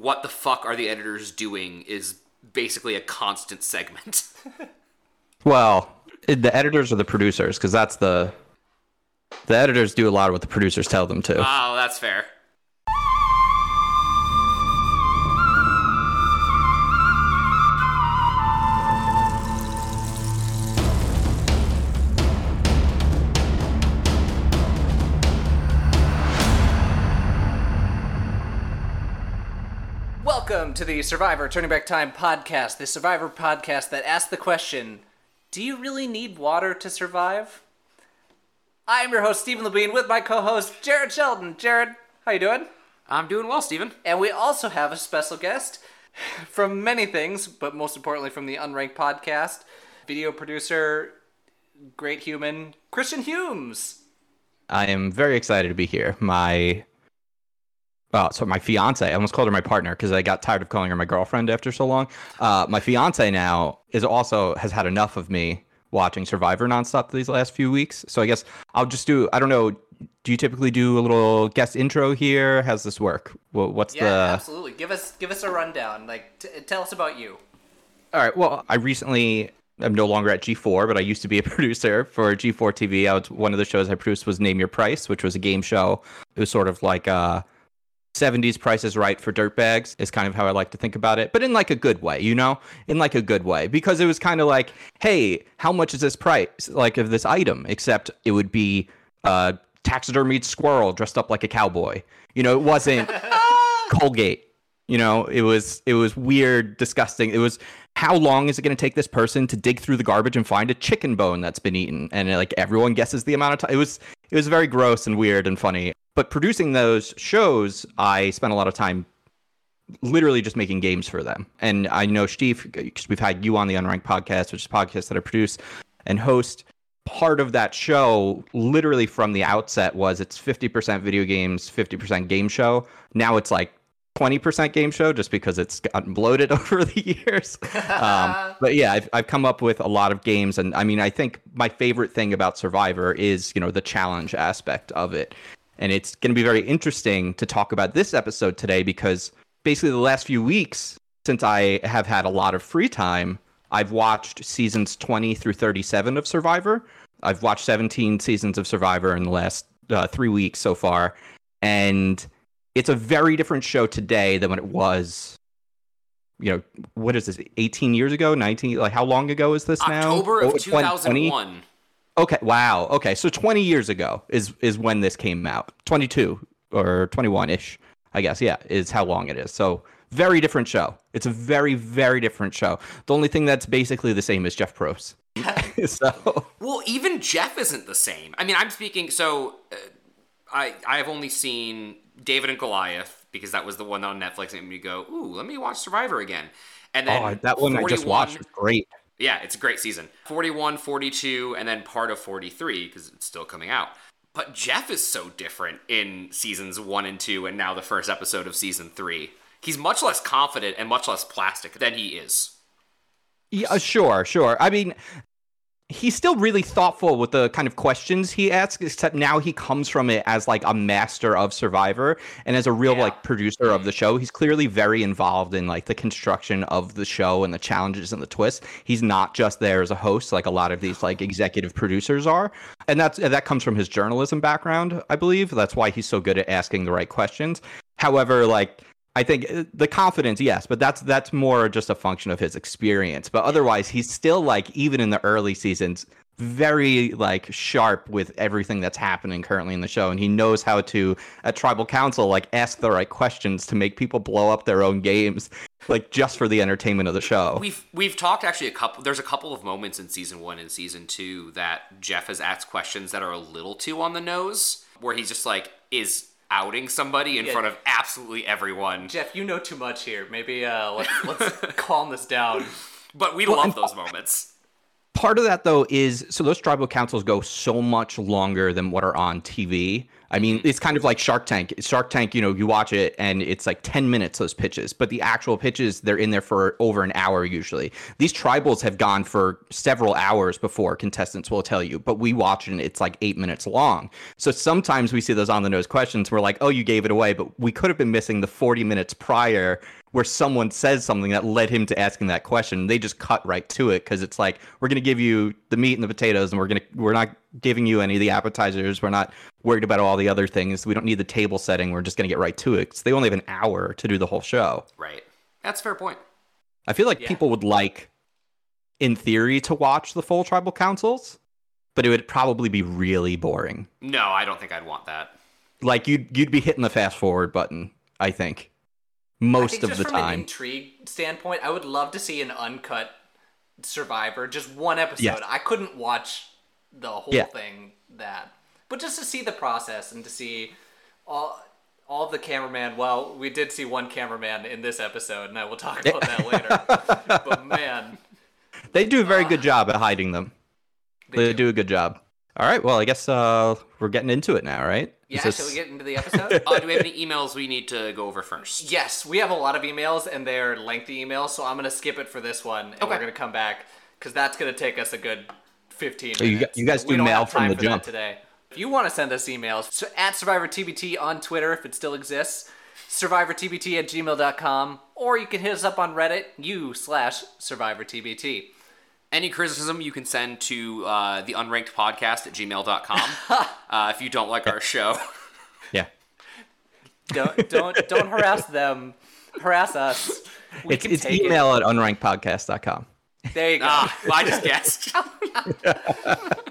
what the fuck are the editors doing is basically a constant segment. Well, the editors are the producers because that's the the editors do a lot of what the producers tell them to. oh, that's fair. To the Survivor Turning Back Time podcast, the Survivor podcast that asks the question Do you really need water to survive? I am your host, Steven Levine, with my co host, Jared Sheldon. Jared, how you doing? I'm doing well, Steven. And we also have a special guest from many things, but most importantly from the Unranked podcast, video producer, great human, Christian Humes. I am very excited to be here. My Oh, so my fiance, I almost called her my partner because I got tired of calling her my girlfriend after so long. Uh, my fiance now is also has had enough of me watching Survivor nonstop these last few weeks. So I guess I'll just do. I don't know. Do you typically do a little guest intro here? How's this work? Wha- What's Yeah, the? absolutely. Give us give us a rundown. Like, t- tell us about you. All right. Well, I recently I'm no longer at G4, but I used to be a producer for G4 TV. I was, one of the shows I produced was Name Your Price, which was a game show. It was sort of like uh 70s Price is Right for dirtbags is kind of how I like to think about it, but in like a good way, you know, in like a good way, because it was kind of like, hey, how much is this price like of this item? Except it would be a taxidermied squirrel dressed up like a cowboy. You know, it wasn't Colgate. You know, it was it was weird, disgusting. It was how long is it going to take this person to dig through the garbage and find a chicken bone that's been eaten? And like everyone guesses the amount of time. It was it was very gross and weird and funny. But producing those shows, I spent a lot of time literally just making games for them. And I know Steve, because we've had you on the Unranked podcast, which is a podcast that I produce and host. Part of that show, literally from the outset, was it's 50% video games, 50% game show. Now it's like 20% game show just because it's gotten bloated over the years. um, but yeah, I've, I've come up with a lot of games. And I mean, I think my favorite thing about Survivor is, you know, the challenge aspect of it. And it's going to be very interesting to talk about this episode today because basically the last few weeks, since I have had a lot of free time, I've watched seasons 20 through 37 of Survivor. I've watched 17 seasons of Survivor in the last uh, three weeks so far. And it's a very different show today than when it was you know what is this 18 years ago 19 like how long ago is this now October of Oh, 20 2001. okay wow okay so 20 years ago is is when this came out 22 or 21ish i guess yeah is how long it is so very different show it's a very very different show the only thing that's basically the same is jeff probst so Well, even Jeff isn't the same. I mean, I'm speaking. So, uh, I I have only seen David and Goliath because that was the one on Netflix, and you go, "Ooh, let me watch Survivor again." And then oh, that one i just watched was great Yeah, it's a great season. 41, 42, and then part of 43 because it's still coming out. But Jeff is so different in seasons one and two, and now the first episode of season three. He's much less confident and much less plastic than he is. Yeah, sure, sure. I mean, he's still really thoughtful with the kind of questions he asks, except now he comes from it as like a master of Survivor and as a real Yeah. like producer of the show. He's clearly very involved in like the construction of the show and the challenges and the twists. He's not just there as a host like a lot of these like executive producers are. And that's that comes from his journalism background, I believe. That's why he's so good at asking the right questions. However, like I think uh, the confidence, yes, but that's that's more just a function of his experience. But otherwise, he's still like even in the early seasons, very like sharp with everything that's happening currently in the show, and he knows how to at tribal council like ask the right questions to make people blow up their own games, like just for the entertainment of the show. We've we've talked actually a couple. There's a couple of moments in season one and season two that Jeff has asked questions that are a little too on the nose, where he's just like is outing somebody in Yeah. front of absolutely everyone. Jeff, you know too much here. Maybe uh, let's, let's calm this down. But we love those moments. part of that though is so those tribal councils go so much longer than what are on TV. I mean, it's kind of like Shark Tank. Shark Tank, you know, you watch it and it's like 10 minutes, those pitches, but the actual pitches, they're in there for over an hour usually. These tribals have gone for several hours before contestants will tell you, but we watch it and it's like eight minutes long. So sometimes we see those on the nose questions. We're like, oh, you gave it away, but we could have been missing the 40 minutes prior where someone says something that led him to asking that question. They just cut right to it because it's like we're going to give you the meat and the potatoes, and we're going to we're not giving you any of the appetizers. We're not worried about all the other things. We don't need the table setting. We're just going to get right to it. So they only have an hour to do the whole show. Right. That's a fair point. I feel like Yeah. people would like, in theory, to watch the full tribal councils, but it would probably be really boring. No, I don't think I'd want that. Like you'd you'd be hitting the fast forward button. I think most of the from an time. intrigue standpoint, I would love to see an uncut Survivor, just one episode. Yes. I couldn't watch the whole Yeah. thing that, but just to see the process and to see all all the cameraman. Well, we did see one cameraman in this episode, and I will talk about that later. but man, They do a very uh, good job at hiding them. they They do. do a good job. All right. Well, I guess uh, we're getting into it now, right? Yeah, Is this- shall we get into the episode? Uh, do we have any emails we need to go over first? Yes, we have a lot of emails and they're lengthy emails, so I'm gonna skip it for this one, and Okay. we're gonna come back because that's gonna take us a good 15 minutes. You you guys We do don't mail have from time the for that jump. today. If you want to send us emails, so at SurvivorTBT on Twitter if it still exists, SurvivorTBT at gmail.com, or you can hit us up on Reddit, u slash SurvivorTBT. Any criticism you can send to uh, the unranked podcast at gmail.com uh, if you don't like our show. yeah. Don't don't don't harass them, harass us. We It's, can it's take it. email at unrankedpodcast.com. There you go. ah, well, I just guessed.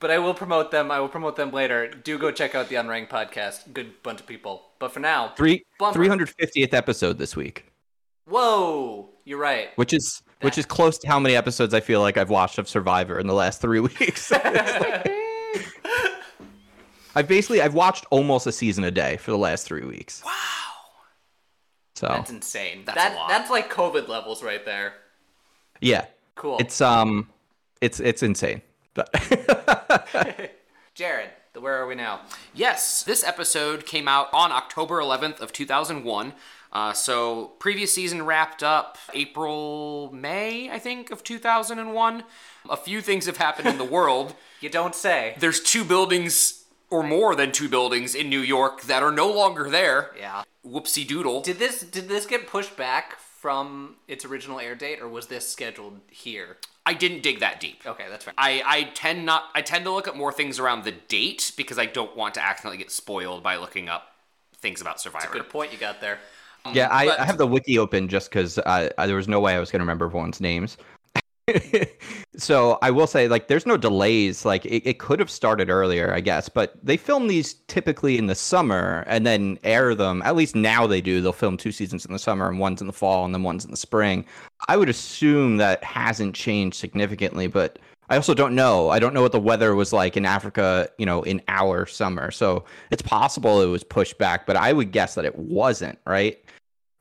But I will promote them. I will promote them later. Do go check out the Unranked podcast. Good bunch of people. But for now, Three Bummer. 350th episode this week, whoa, you're right. which is which is close to how many episodes I feel like I've watched of Survivor in the last three weeks. I've basically I've watched almost a season a day for the last three weeks. wow. So That's insane. That's that a lot. that's like COVID levels right there. yeah, Cool. it's um, it's it's insane. But Jared. the Where are we now? Yes, this episode came out on October 11th of 2001. Uh, so previous season wrapped up April, May, I think, of 2001. A few things have happened in the world. You don't say. There's two buildings or more than two buildings in New York that are no longer there. Yeah. Whoopsie doodle. Did this did this get pushed back from its original air date, or was this scheduled here? I didn't dig that deep. Okay, that's fine. I, I tend not I tend to look at more things around the date because I don't want to accidentally get spoiled by looking up things about Survivor. That's a good point you got there. Um, yeah, I, but- I have the wiki open just because there was no way I was going to remember everyone's names. so I will say, like, there's no delays. Like, it, it could have started earlier, I guess, but they film these typically in the summer and then air them. At least now they do. They'll film two seasons in the summer and one's in the fall and then one's in the spring. I would assume that hasn't changed significantly, but I also don't know. I don't know what the weather was like in Africa, you know, in our summer. So it's possible it was pushed back, but I would guess that it wasn't, right?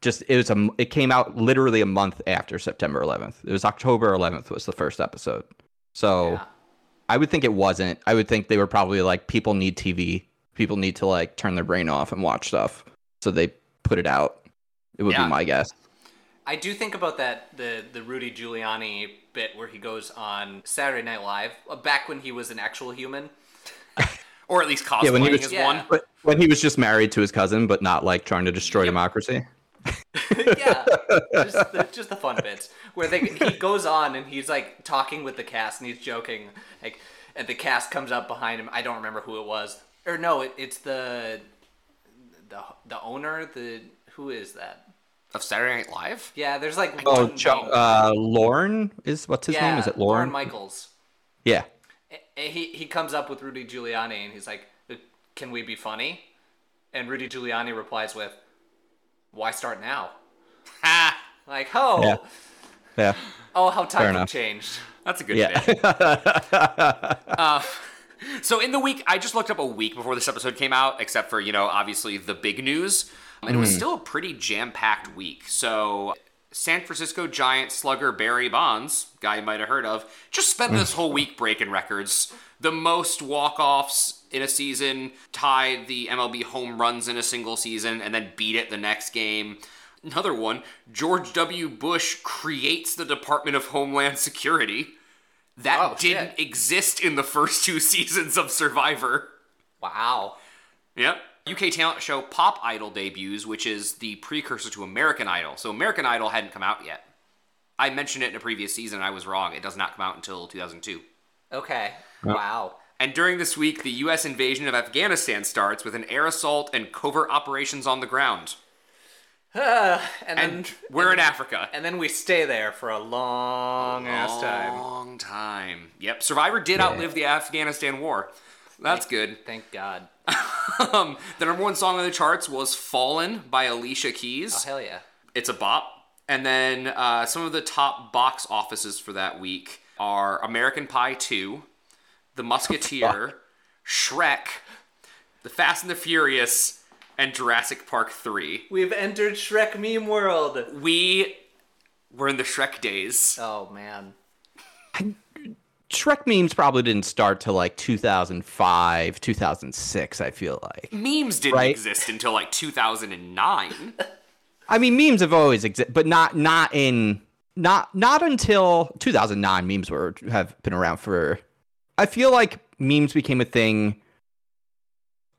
Just it was a it came out literally a month after September 11th. It was October 11th was the first episode. So Yeah. I would think it wasn't. I would think they were probably like people need TV. People need to like turn their brain off and watch stuff. So they put it out. It would Yeah. be my guess. I do think about that the the Rudy Giuliani bit where he goes on Saturday Night Live uh, back when he was an actual human. Or at least cosplaying Yeah, when he was- as Yeah. one. But when he was just married to his cousin, but not like trying to destroy democracy. yeah, just the, just the fun bits where they he goes on and he's like talking with the cast and he's joking like, and the cast comes up behind him. I don't remember who it was, or no, it, it's the the the owner. The who is that? Of Saturday Night Live? Yeah, there's like Oh, Joe, uh, Lorne is what's his yeah, name? Is it Lorne? Michaels. Yeah. And he he comes up with Rudy Giuliani and he's like, "Can we be funny?" And Rudy Giuliani replies with, "Why start now?" Ha! Like, oh, Yeah. Yeah. oh, how times have changed. That's a good Yeah. bit. uh, so in the week, I just looked up a week before this episode came out, except for, you know, obviously the big news. And it was still a pretty jam packed week. So San Francisco Giant slugger Barry Bonds, guy you might have heard of, just spent this whole week breaking records. The most walk-offs in a season, tied the MLB home runs in a single season, and then beat it the next game. Another one, George W. Bush creates the Department of Homeland Security. That Oh, didn't shit. exist in the first two seasons of Survivor. Wow. Yep. UK talent show Pop Idol debuts, which is the precursor to American Idol. So American Idol hadn't come out yet. I mentioned it in a previous season, and I was wrong. It does not come out until 2002. Okay. Wow. And during this week, the U.S. invasion of Afghanistan starts with an air assault and covert operations on the ground. and then we're in Africa. and then we stay there for a long ass time. Long time. Yep. Survivor did outlive the Afghanistan war. That's good. Thank God. Um, the number one song on the charts was "Fallen" by Alicia Keys. Oh hell yeah. It's a bop. And then uh, some of the top box offices for that week are American Pie 2, The Musketeer, Shrek, The Fast and the Furious, and Jurassic Park 3. We've entered Shrek meme world. We were in the Shrek days. Oh man. Shrek memes probably didn't start till like 2005, 2006. I feel like. Memes didn't Right. exist until like 2009. I mean, memes have always existed, but not not in not not until 2009. Memes were have been around for. I feel like memes became a thing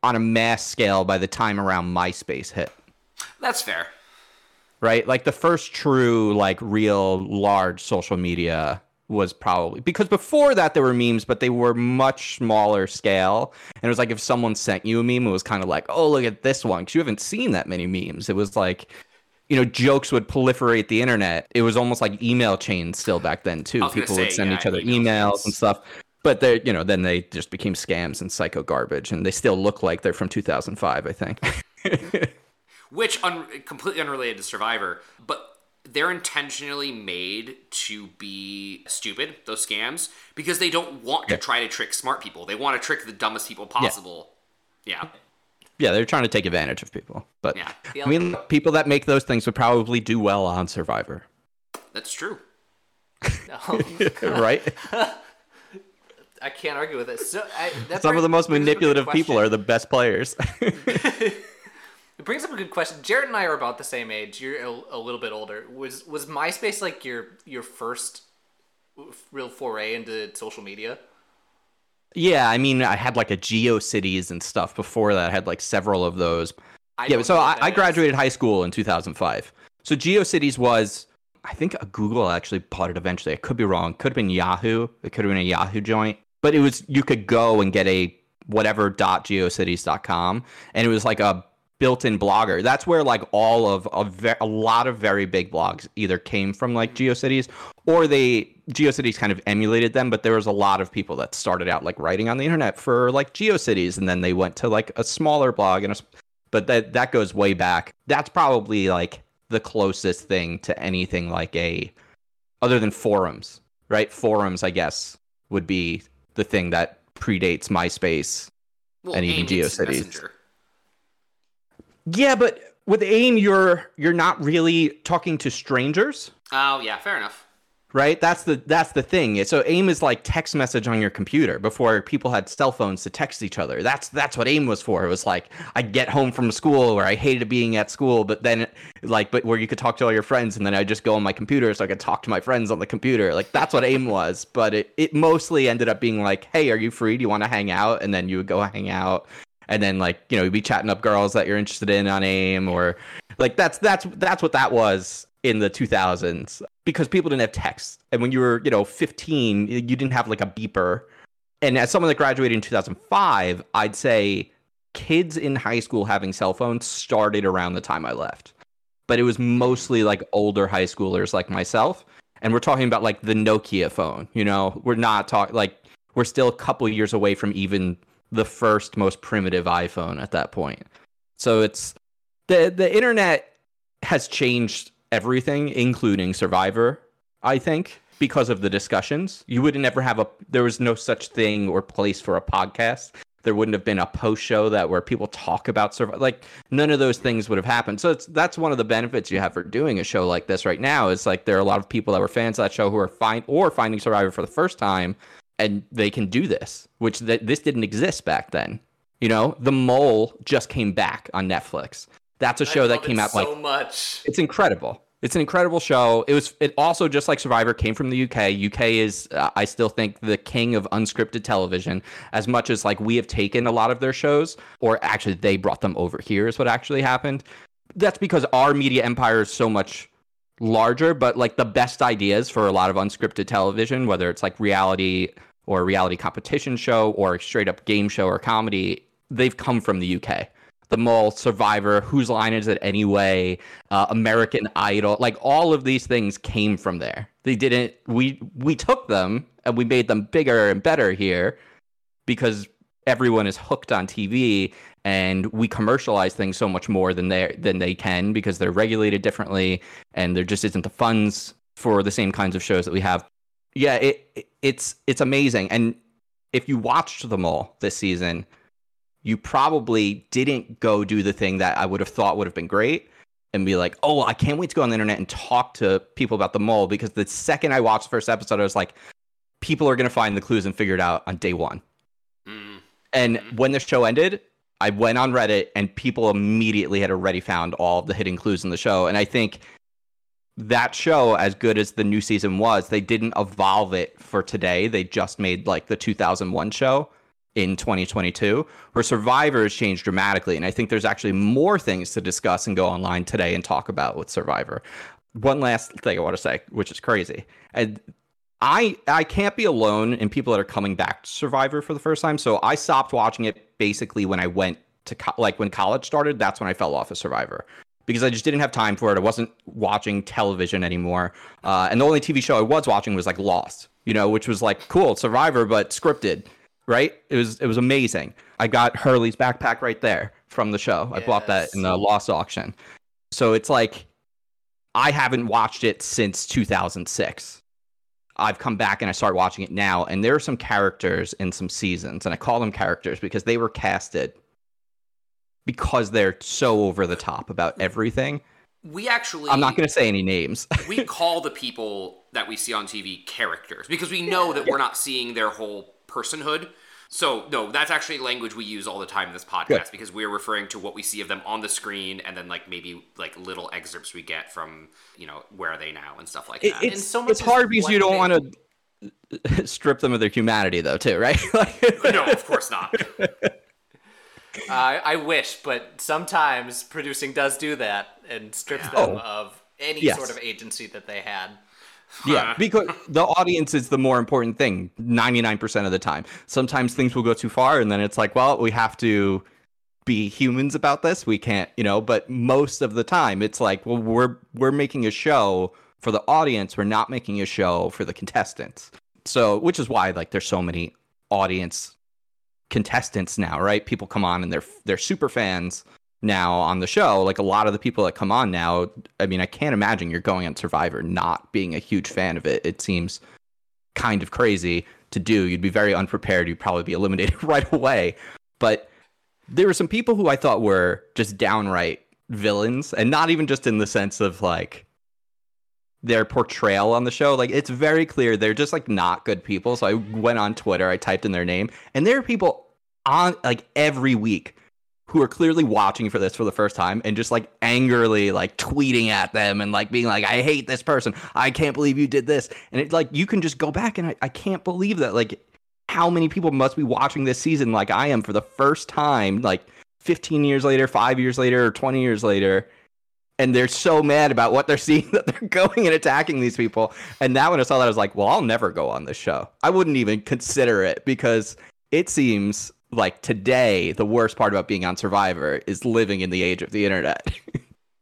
on a mass scale by the time around MySpace hit. That's fair. right? Like the first true, like real large social media was probably because before that there were memes, but they were much smaller scale. And it was like if someone sent you a meme, it was kind of like, oh, look at this one, because you haven't seen that many memes. It was like, you know, jokes would proliferate the internet. It was almost like email chains still back then too. I was gonna People would send yeah, each other emails and stuff. But they, you know, then they just became scams and psycho garbage, and they still look like they're from 2005, I think. which un- completely unrelated to Survivor, but they're intentionally made to be stupid. Those scams because they don't want to Yeah. try to trick smart people. They want to trick the dumbest people possible. Yeah, Yeah, they're trying to take advantage of people. But Yeah. I mean, people that make those things would probably do well on Survivor, that's true. Um, right? I can't argue with it. So I, that Some of the most brings up a good manipulative people are the best players. It brings up a good question. Jared and I are about the same age. You're a, a little bit older. Was was MySpace like your your first real foray into social media? yeah, I mean, I had like a GeoCities and stuff before that. I had like several of those. I yeah, so I, I graduated high school in 2005. So GeoCities was, I think Google actually bought it eventually. I could be wrong. Could have been Yahoo. It could have been a Yahoo joint. But it was you could go and get a whatever dot geocities.com and it was like a built-in blogger. That's where like all of a, ve- a lot of very big blogs either came from like GeoCities or they GeoCities kind of emulated them, but there was a lot of people that started out like writing on the internet for like GeoCities and then they went to like a smaller blog and a, but that that goes way back. That's probably like the closest thing to anything like a other than forums, right? Forums, I guess, would be the thing that predates MySpace. Well, And even GeoCities. Yeah, but with AIM, you're you're not really talking to strangers, Oh yeah, fair enough. Right? That's the that's the thing. So AIM is like text message on your computer before people had cell phones to text each other. That's that's what AIM was for. It was like I get home from school or I hated being at school, but then like but where you could talk to all your friends and then I just go on my computer so I could talk to my friends on the computer. Like that's what AIM was. But it, it mostly ended up being like, hey, are you free? Do you want to hang out? And then you would go hang out. And then like, you know, you'd be chatting up girls that you're interested in on AIM or like that's that's that's what that was in the 2000s because people didn't have text. And when you were, you know, 15, you didn't have like a beeper. And as someone that graduated in 2005, I'd say kids in high school having cell phones started around the time I left. But it was mostly like older high schoolers like myself. And we're talking about like the Nokia phone, you know, we're not talking like we're still a couple years away from even the first most primitive iPhone at that point. So it's the the internet has changed everything, including Survivor. I think because of the discussions, you would never have a. There was no such thing or place for a podcast There wouldn't have been a post show that where people talk about survival. Like none of those things would have happened. So that's one of the benefits you have for doing a show like this right now. Is like there are a lot of people that were fans of that show who are find or finding Survivor for the first time, and they can do this, which th- this didn't exist back then. You know, The Mole just came back on Netflix. That's a show that came out so like much. it's incredible. It's an incredible show. It was. It also just like Survivor came from the UK. UK is, uh, I still think, the king of unscripted television. As much as like we have taken a lot of their shows, or actually they brought them over here, is what actually happened. That's because our media empire is so much larger. But like the best ideas for a lot of unscripted television, whether it's like reality or a reality competition show or a straight up game show or comedy, they've come from the UK the mole survivor whose line is it anyway? Uh, american idol. Like all of these things came from there. They didn't we we took them and we made them bigger and better here because everyone is hooked on tv and we commercialize things so much more than they than they can because they're regulated differently and there just isn't the funds for the same kinds of shows that we have. Yeah it it's it's amazing. And if you watched them all this season you probably didn't go do the thing that I would have thought would have been great and be like, oh, I can't wait to go on the internet and talk to people about the mole because the second I watched the first episode, I was like, people are going to find the clues and figure it out on day one. Mm. And Mhm. when the show ended, I went on Reddit and people immediately had already found all the hidden clues in the show. And I think that show, as good as the new season was, they didn't evolve it for today. They just made like the 2001 show in 2022, where Survivor has changed dramatically. And I think there's actually more things to discuss and go online today and talk about with Survivor. One last thing I want to say, which is crazy. And I I can't be alone in people that are coming back to Survivor for the first time. So I stopped watching it basically when I went to co- like when college started. That's when I fell off of Survivor because I just didn't have time for it. I wasn't watching television anymore, uh, and the only TV show I was watching was like Lost, you know, which was like cool Survivor but scripted, right? It was it was amazing. I got Hurley's backpack right there from the show. I bought that in the Lost auction. So it's like I haven't watched it since 2006. I've come back and I start watching it now, and there are some characters in some seasons, and I call them characters because they were casted because they're so over the top about everything. We actually. I'm not going to say any names. we call the people that we see on TV characters because we know that we're not seeing their whole personhood. So no, that's actually language we use all the time in this podcast Good. because we're referring to what we see of them on the screen and then like maybe like little excerpts we get from you know where are they now and stuff like It- that. it's so much it's hard because you don't want to strip them of their humanity, though, too, right? Like- no, of course not. I I wish, but sometimes producing does do that and strips them Oh. of any Yes. sort of agency that they had. Yeah, because the audience is the more important thing 99% of the time. Sometimes things will go too far and then it's like, well, we have to be humans about this. We can't, you know, but most of the time it's like, well, we're we're making a show for the audience. We're not making a show for the contestants. So, which is why like there's so many audience contestants now, right? People come on and they're they're super fans now on the show. Like a lot of the people that come on now, I mean, I can't imagine you're going on Survivor not being a huge fan of it. It seems kind of crazy to do. You'd be very unprepared. You'd probably be eliminated right away. But there were some people who I thought were just downright villains, and not even just in the sense of like their portrayal on the show. Like it's very clear they're just like not good people. So I went on Twitter, I typed in their name, and there are people on like every week who are clearly watching for this for the first time and just like angrily like tweeting at them and like being like, I hate this person. I can't believe you did this. And it's like you can just go back and I, I can't believe that like how many people must be watching this season like I am for the first time, like 15 years later, five years later, or 20 years later. And they're so mad about what they're seeing that they're going and attacking these people. And now when I saw that, I was like, well, I'll never go on this show. I wouldn't even consider it because it seems like today the worst part about being on Survivor is living in the age of the internet.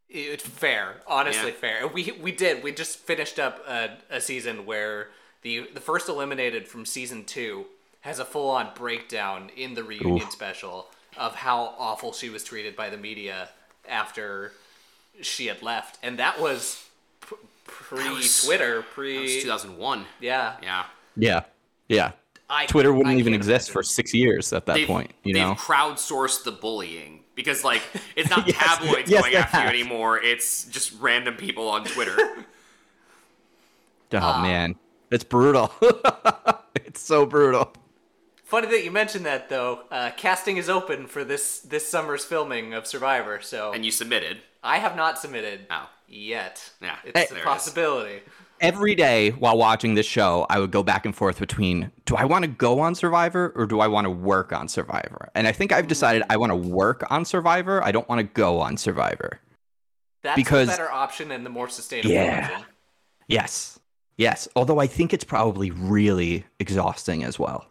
It's fair, honestly Yeah. fair. We we did. We just finished up a, a season where the the first eliminated from season two has a full on breakdown in the reunion special of how awful she was treated by the media after she had left, and that was pre twitter That was pre 2001. yeah. Yeah. yeah. Yeah. I, Twitter wouldn't I even exist imagine. for six years at that they've, point. You they've know, crowdsourced the bullying because like it's not Yes, tabloids yes, going after you anymore. It's just random people on Twitter. oh uh, man, it's brutal. it's so brutal. Funny that you mentioned that though. Uh, casting is open for this this summer's filming of Survivor, so and you submitted. I have not submitted Oh. yet. Yeah, it's there a it is. Possibility. Every day while watching this show, I would go back and forth between do I want to go on Survivor or do I want to work on Survivor? And I think I've decided I want to work on Survivor. I don't want to go on Survivor. That's Because- the better option and the more sustainable Yeah. option. Yes. Yes. Although I think it's probably really exhausting as well.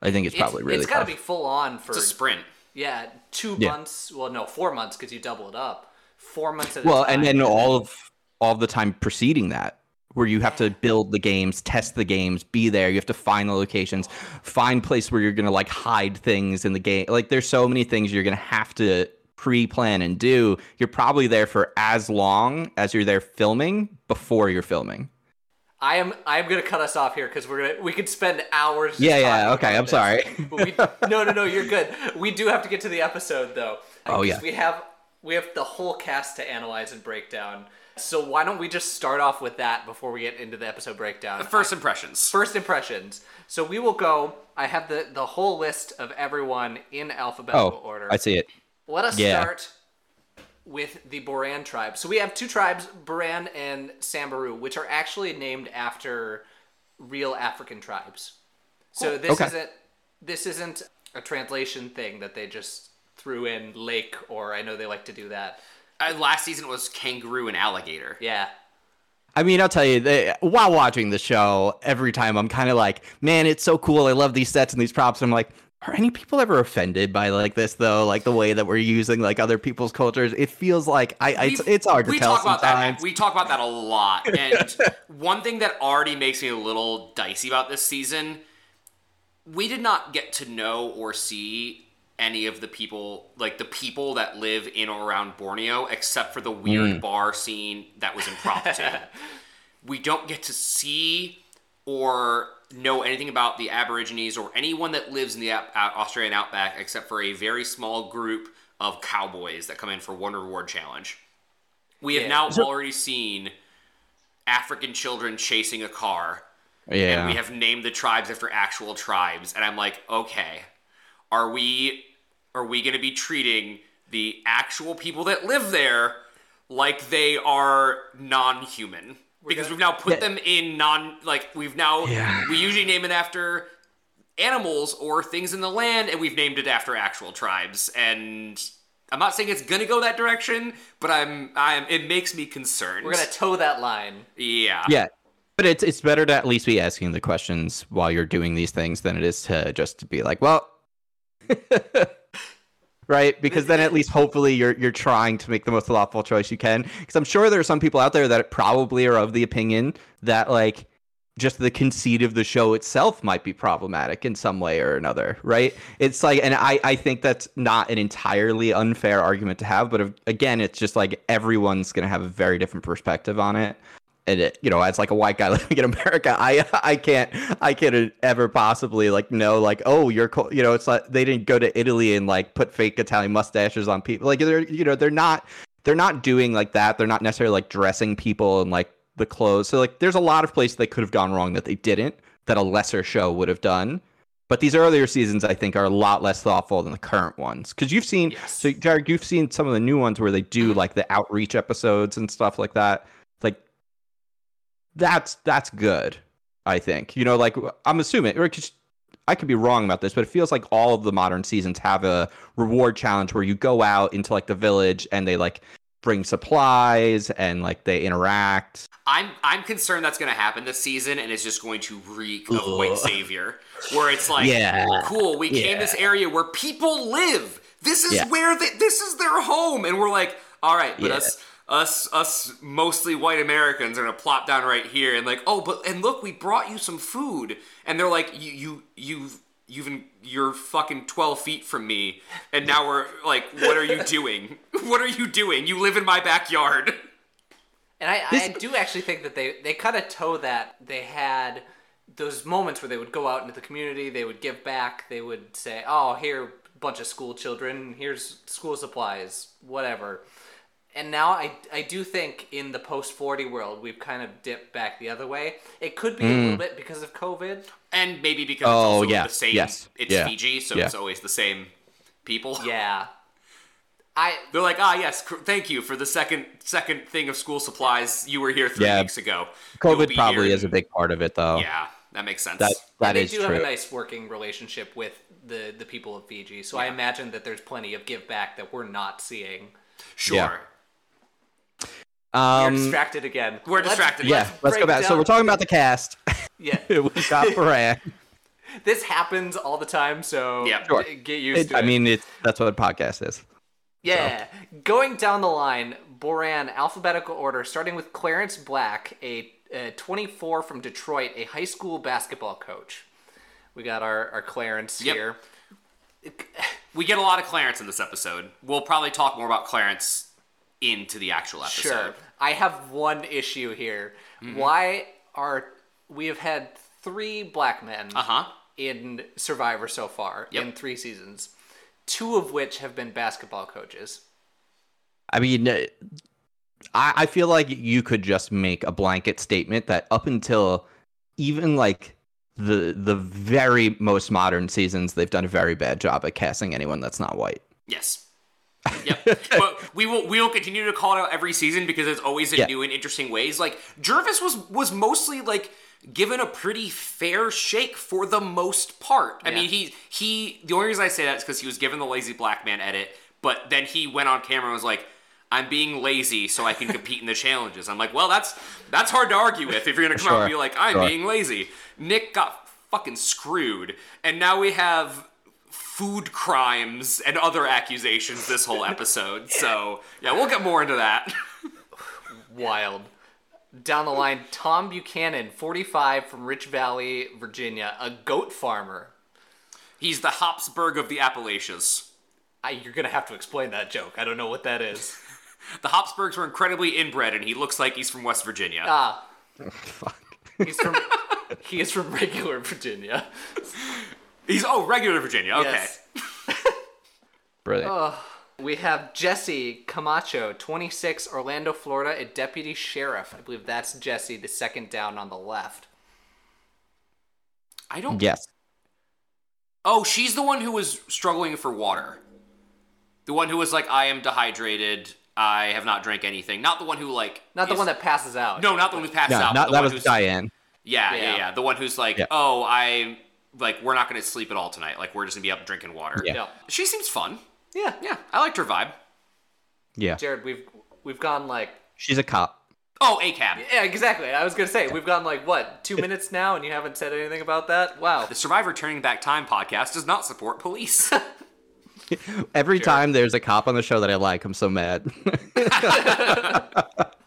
I think it's probably really it's got to be full on for It's a sprint. yeah two Yeah. months. Well, no, four months because you double it up. Four months at well, a time. and then all of all the time preceding that, where you have to build the games, test the games, be there. You have to find the locations, find place where you're gonna like hide things in the game. Like there's so many things you're gonna have to pre-plan and do. You're probably there for as long as you're there filming before you're filming. I am I am gonna cut us off here because we're gonna we could spend hours. Yeah, yeah, okay, I'm this. sorry. We, no, no, no, you're good. We do have to get to the episode though. Oh, yeah. We have we have the whole cast to analyze and break down. So why don't we just start off with that before we get into the episode breakdown? First impressions. First impressions. So we will go. I have the the whole list of everyone in alphabetical Oh, order. I see it. Let us Yeah. start with the Boran tribe. So we have two tribes, Boran and Samburu, which are actually named after real African tribes. Cool. So this Okay. isn't this isn't a translation thing that they just threw in lake or I know they like to do that. Uh, last season was kangaroo and alligator. Yeah. I mean, I'll tell you, they, while watching the show, every time I'm kind of like, man, it's so cool. I love these sets and these props. I'm like, are any people ever offended by like this though? Like the way that we're using like other people's cultures? It feels like I, I it's, it's hard to we tell talk about sometimes. that. We talk about that a lot. And one thing that already makes me a little dicey about this season, we did not get to know or see any of the people, like the people that live in or around Borneo, except for the weird Mm. bar scene that was impromptu. we don't get to see or know anything about the Aborigines or anyone that lives in the Au- Au- Australian outback except for a very small group of cowboys that come in for one reward challenge. We have Yeah. now already seen African children chasing a car, yeah. and we have named the tribes after actual tribes. And I'm like, okay, are we are we going to be treating the actual people that live there like they are non-human? Because gonna- we've now put Yeah. them in non like we've now Yeah. we usually name it after animals or things in the land and we've named it after actual tribes and I'm not saying it's gonna go that direction, but I'm I'm it makes me concerned. We're gonna toe that line. yeah. yeah. But it's it's better to at least be asking the questions while you're doing these things than it is to just be like, well, right? Because then at least hopefully you're you're trying to make the most thoughtful choice you can. Because I'm sure there are some people out there that probably are of the opinion that like just the conceit of the show itself might be problematic in some way or another, right? It's like, and I, I think that's not an entirely unfair argument to have, but if, again, it's just like everyone's to have a very different perspective on it. And it, you know, as like a white guy living in America, I, I can't, I can't ever possibly like know, like, oh, you're, co-, you know, it's like they didn't go to Italy and like put fake Italian mustaches on people. Like they're, you know, they're not, they're not doing like that. They're not necessarily like dressing people and like the clothes. So like there's a lot of places they could have gone wrong that they didn't, that a lesser show would have done. But these earlier seasons, I think, are a lot less thoughtful than the current ones. Because you've seen, Yes. so Jared, you've seen some of the new ones where they do like the outreach episodes and stuff like that. That's that's good. I think you know, like I'm assuming, or I could be wrong about this, but it feels like all of the modern seasons have a reward challenge where you go out into like the village and they like bring supplies and like they interact. I'm I'm concerned that's going to happen this season, and it's just going to reek of white savior, where it's like, Yeah. cool, we came Yeah. this area where people live. This is Yeah. where they, this is their home, and we're like, all right, but us us us mostly white Americans are gonna plop down right here, and like, oh, but and look, we brought you some food, and they're like, you you you've you've you're fucking 12 feet from me and now we're like what are you doing what are you doing you live in my backyard And I, I do actually think that they, they kind of toe that. They had those moments where they would go out into the community, they would give back, they would say, "Oh, here, bunch of school children, here's school supplies, whatever." And now I, I do think in the post 40 world, we've kind of dipped back the other way. It could be a little bit because of COVID. And maybe because Oh, it's also yeah, the same. yes, It's yeah, Fiji, so yeah. it's always the same people. Yeah. I They're like, ah, yes, cr- thank you for the second second thing of school supplies. You were here three Yeah. weeks ago. COVID probably here is a big part of it, though. Yeah, that makes sense. That that they is do true. have a nice working relationship with the, the people of Fiji. So I imagine that there's plenty of give back that we're not seeing. sure. Yeah. We're um, distracted again. We're distracted. yeah, let's go break back. So we're talking about the cast. Yeah. we got Boran. this happens all the time, so Yeah. Sure. get used It, to it. I mean, it's that's what a podcast is. yeah. Going down the line, Boran, alphabetical order, starting with Clarence Black, a, a 24 from Detroit, a high school basketball coach. We got our, our Clarence Yep. here. We get a lot of Clarence in this episode. We'll probably talk more about Clarence into the actual episode. Sure. I have one issue here. Why are we have had three black men Uh huh. in Survivor so far Yep. in three seasons, two of which have been basketball coaches. I mean, uh, I, I feel like you could just make a blanket statement that up until even like the the very most modern seasons, they've done a very bad job at casting anyone that's not white. Yes. Yep. but we will we will continue to call it out every season because it's always in Yeah. new and interesting ways. Like Gervase was was mostly like given a pretty fair shake for the most part. I Yeah. mean, he he the only reason I say that is because he was given the lazy black man edit, but then he went on camera and was like. I'm being lazy so I can compete in the challenges. I'm like, well, that's that's hard to argue with if you're gonna come out and be like, I'm sure. being lazy. Nick got fucking screwed, and now we have food crimes and other accusations this whole episode. So yeah, we'll get more into that. Wild. Down the line, Tom Buchanan, 45 from Rich Valley, Virginia, a goat farmer. He's the Habsburg of the Appalachians. I, you're gonna have to explain that joke. I don't know what that is. The Habsburgs were incredibly inbred, and he looks like he's from West Virginia. Ah, Fuck. he's from he is from regular Virginia. He's oh regular Virginia. Okay. Yes. Brilliant. We have Jessie Camacho, 26, Orlando, Florida, a deputy sheriff. I believe that's Jessie, the second down on the left. I don't. yes. Oh, she's the one who was struggling for water. The one who was like, I am dehydrated. I have not drank anything. Not the one who like. Not the is- one that passes out. No, not the one who passes No, out. but not, that one was who's- Diane. Yeah, yeah, Yeah. yeah, The one who's like, Yeah. oh, I like we're not gonna sleep at all tonight. Like we're just gonna be up drinking water. Yeah. Yeah. She seems fun. Yeah. Yeah, I liked her vibe. Yeah. Jared, we've we've gone like She's a cop. Oh, a cab. Yeah, exactly. I was gonna say we've gone like what two minutes now, and you haven't said anything about that. Wow. The Survivor Turning Back Time podcast does not support police. Every time there's a cop on the show that I like, I'm so mad.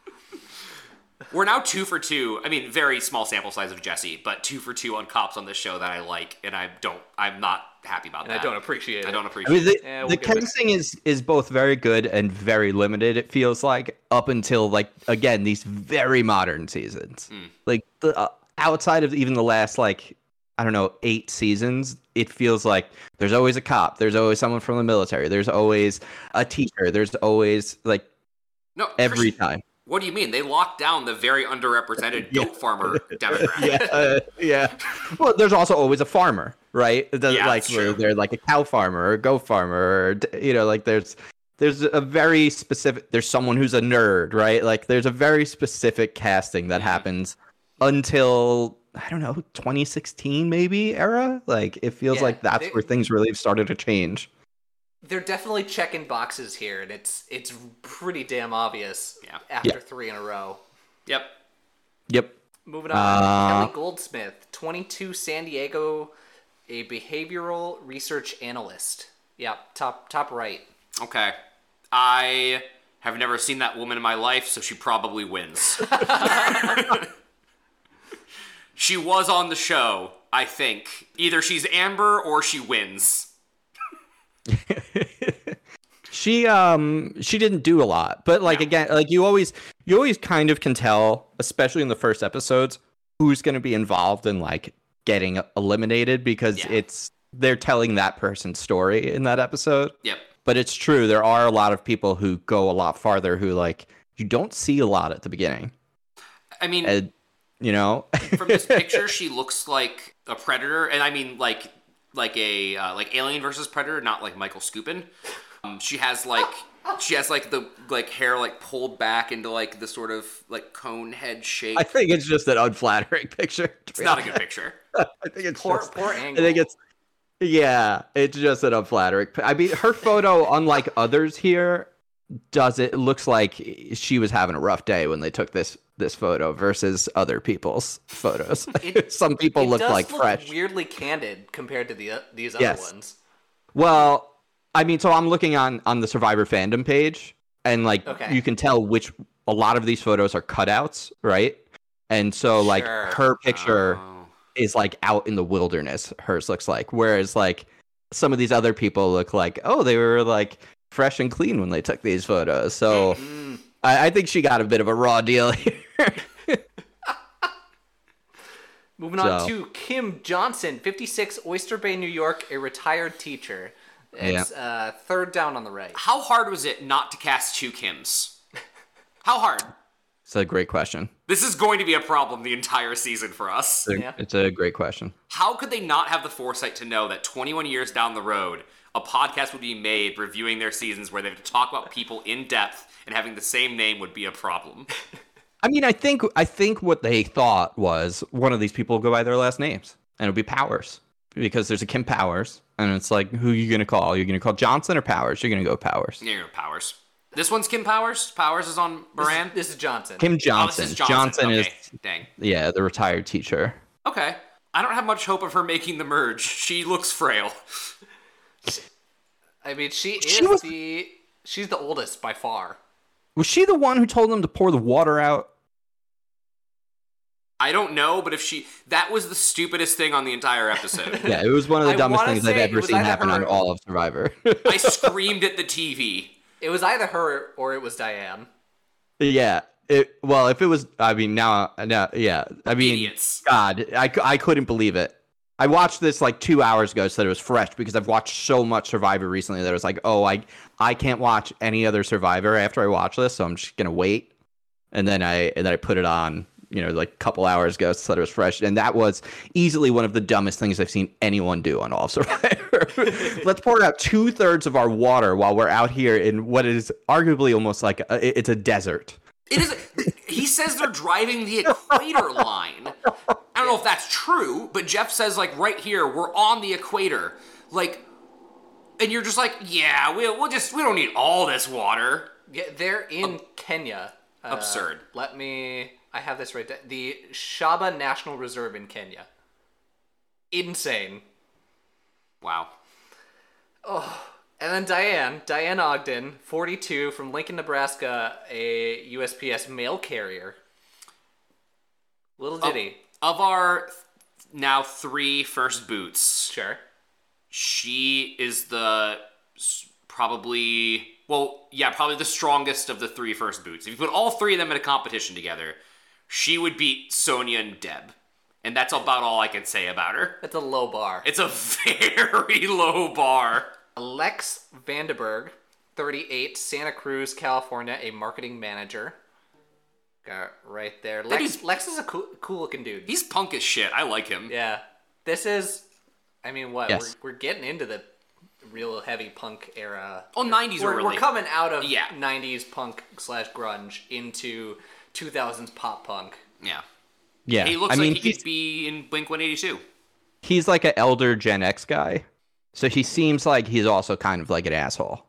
We're now two for two. I mean, very small sample size of Jessie, but two for two on cops on this show that I like, and I don't. I'm not happy about And that. I don't appreciate it. I don't I appreciate. mean, the, Yeah, we'll the get casting is is both very good and very limited. It feels like up until like again these very modern seasons, Hmm. like the uh, outside of even the last like I don't know eight seasons, it feels like there's always a cop, there's always someone from the military, there's always a teacher, there's always like no, every Christian, time. What do you mean? They locked down the very underrepresented Yeah. goat farmer demographic. yeah, uh, yeah. Well, there's also always a farmer, right? Doesn't Yeah, like true. they're like a cow farmer or a goat farmer, or you know, like there's there's a very specific. There's someone who's a nerd, right? Like there's a very specific casting that Mhm. happens until I don't know 2016 maybe era. Like it feels Yeah, like that's they- where things really started to change. They're definitely checking boxes here, and it's it's pretty damn obvious. Yeah. After Yeah. three in a row. Yep. Yep. Moving on, Uh, Kelly Goldsmith, 22, San Diego, a behavioral research analyst. Yeah, top top right. Okay. I have never seen that woman in my life, so she probably wins. she was on the show, I think. Either she's Amber or she wins. she um she didn't do a lot but like No. again like you always you always kind of can tell especially in the first episodes who's going to be involved in like getting eliminated because Yeah. it's they're telling that person's story in that episode. Yep. But it's true there are a lot of people who go a lot farther who like you don't see a lot at the beginning. I mean, And you know, from this picture, she looks like a predator, and I mean like like a uh, like Alien versus Predator, not like Michael Skupin. Um, she has like she has like the like hair like pulled back into like the sort of like cone head shape. I think it's just an unflattering picture. it's not a good picture. I think it's Poor, just, poor angle. I think it's yeah, it's just an unflattering. I mean, her photo, unlike others here, does it looks like she was having a rough day when they took this this photo versus other people's photos. It- Some people look like look fresh. weirdly candid compared to the uh, these Yes. other ones. Well, I mean, so I'm looking on on the Survivor fandom page, and like Okay. you can tell which a lot of these photos are cutouts, right? And so like her picture Oh. is like out in the wilderness. Hers looks like, whereas like some of these other people look like, oh, they were like fresh and clean when they took these photos. So Mm. I, I think she got a bit of a raw deal here. Moving on So- to Kim Johnson, 56, Oyster Bay, New York, a retired teacher. It's uh, third down on the right. How hard was it not to cast two Kims? How hard? it's a great question. This is going to be a problem the entire season for us. It's a, Yeah. it's a great question. How could they not have the foresight to know that 21 years down the road, a podcast would be made reviewing their seasons where they have to talk about people in depth and having the same name would be a problem? I mean, I think I think what they thought was one of these people will go by their last names, and it'll be Powers because there's a Kim Powers, and it's like, who are you gonna call? You're gonna call Johnson or Powers? You're gonna go Powers. Yeah, you're Powers. This one's Kim Powers. Powers is on This, Boran. this is Johnson. Kim Oh, this Johnson. is Johnson, okay. is dang. yeah, the retired teacher. Okay. I don't have much hope of her making the merge. She looks frail. I mean, she is She was- the she's the oldest by far. Was she the one who told them to pour the water out? I don't know, but if she that was the stupidest thing on the entire episode. Yeah, it was one of the I dumbest things I've ever seen either happen on all of Survivor. I screamed at the TV. It was either her or it was Diane. yeah. It, well, if it was, I mean, now, now, yeah. I mean, Idiots. God, I, I couldn't believe it. I watched this like two hours ago, so that it was fresh because I've watched so much Survivor recently that I was like, oh, I I can't watch any other Survivor after I watch this, so I'm just gonna wait. And then I and then I put it on, you know, like a couple hours ago, so that it was fresh. And that was easily one of the dumbest things I've seen anyone do on all of Survivor. Let's pour out two thirds of our water while we're out here in what is arguably almost like a, it's a desert. It is. He says they're driving the equator line. I don't know if that's true, but Jeff says like right here we're on the equator, like, and you're just like, yeah, we'll we'll just we don't need all this water. Yeah, they're in Kenya. Uh, Absurd. Let me. I have this right. there. The Shaba National Reserve in Kenya. Insane. Wow. And then Diane, Diane Ogden, 42, from Lincoln, Nebraska, a USPS mail carrier. Little ditty. Of our th- now three first boots, Sure. she is the probably well, yeah, probably the strongest of the three first boots. If you put all three of them in a competition together, she would beat Sonia and Deb, and that's about all I can say about her. That's a low bar. It's a very low bar. Lex van den Berghe, 38, Santa Cruz, California, a marketing manager. Got right there. Lex, dude's- Lex is a cool, cool looking dude. He's punk as shit. I like him. Yeah. This is, I mean, what? Yes. We're, we're getting into the real heavy punk era. Oh, 90s We're, were really. we're coming out of Yeah. 90s punk slash grunge into 2000s pop punk. yeah. Yeah, He looks I mean, like he could be in Blink 182. he's like an elder Gen X guy, so he seems like he's also kind of like an asshole,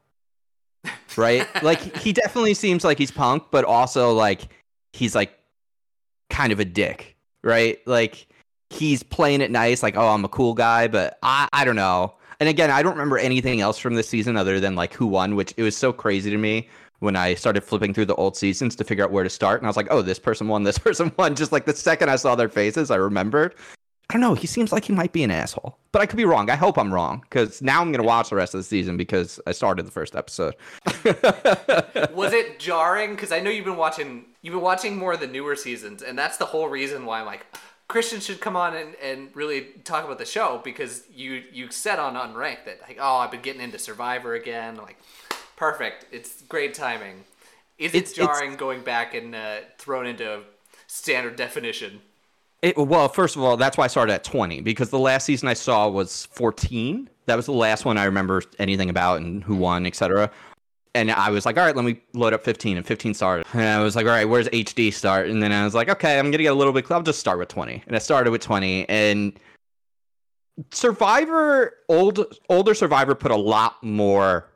right? like he definitely seems like he's punk, but also like he's like kind of a dick, right? Like he's playing it nice, like oh I'm a cool guy, but I I don't know. And again, I don't remember anything else from this season other than like who won, which it was so crazy to me when I started flipping through the old seasons to figure out where to start. And I was like, oh, this person won, this person won. Just like the second I saw their faces, I remembered. I don't know. He seems like he might be an asshole, but I could be wrong. I hope I'm wrong because now I'm gonna watch the rest of the season because I started the first episode. Was it jarring? Because I know you've been watching, you've been watching more of the newer seasons, and that's the whole reason why I'm like, Christian should come on and, and really talk about the show because you you said on Unranked that like oh I've been getting into Survivor again like perfect it's great timing. Is It's- it it's- jarring going back and uh, thrown into standard definition? It, well, first of all, that's why I started at 20 because the last season I saw was 14. That was the last one I remember anything about and who won, etc. And I was like, all right, let me load up 15, and 15 started. And I was like, all right, where's HD start? And then I was like, okay, I'm gonna get a little bit. I'll just start with 20, and I started with 20. And Survivor, old older Survivor, put a lot more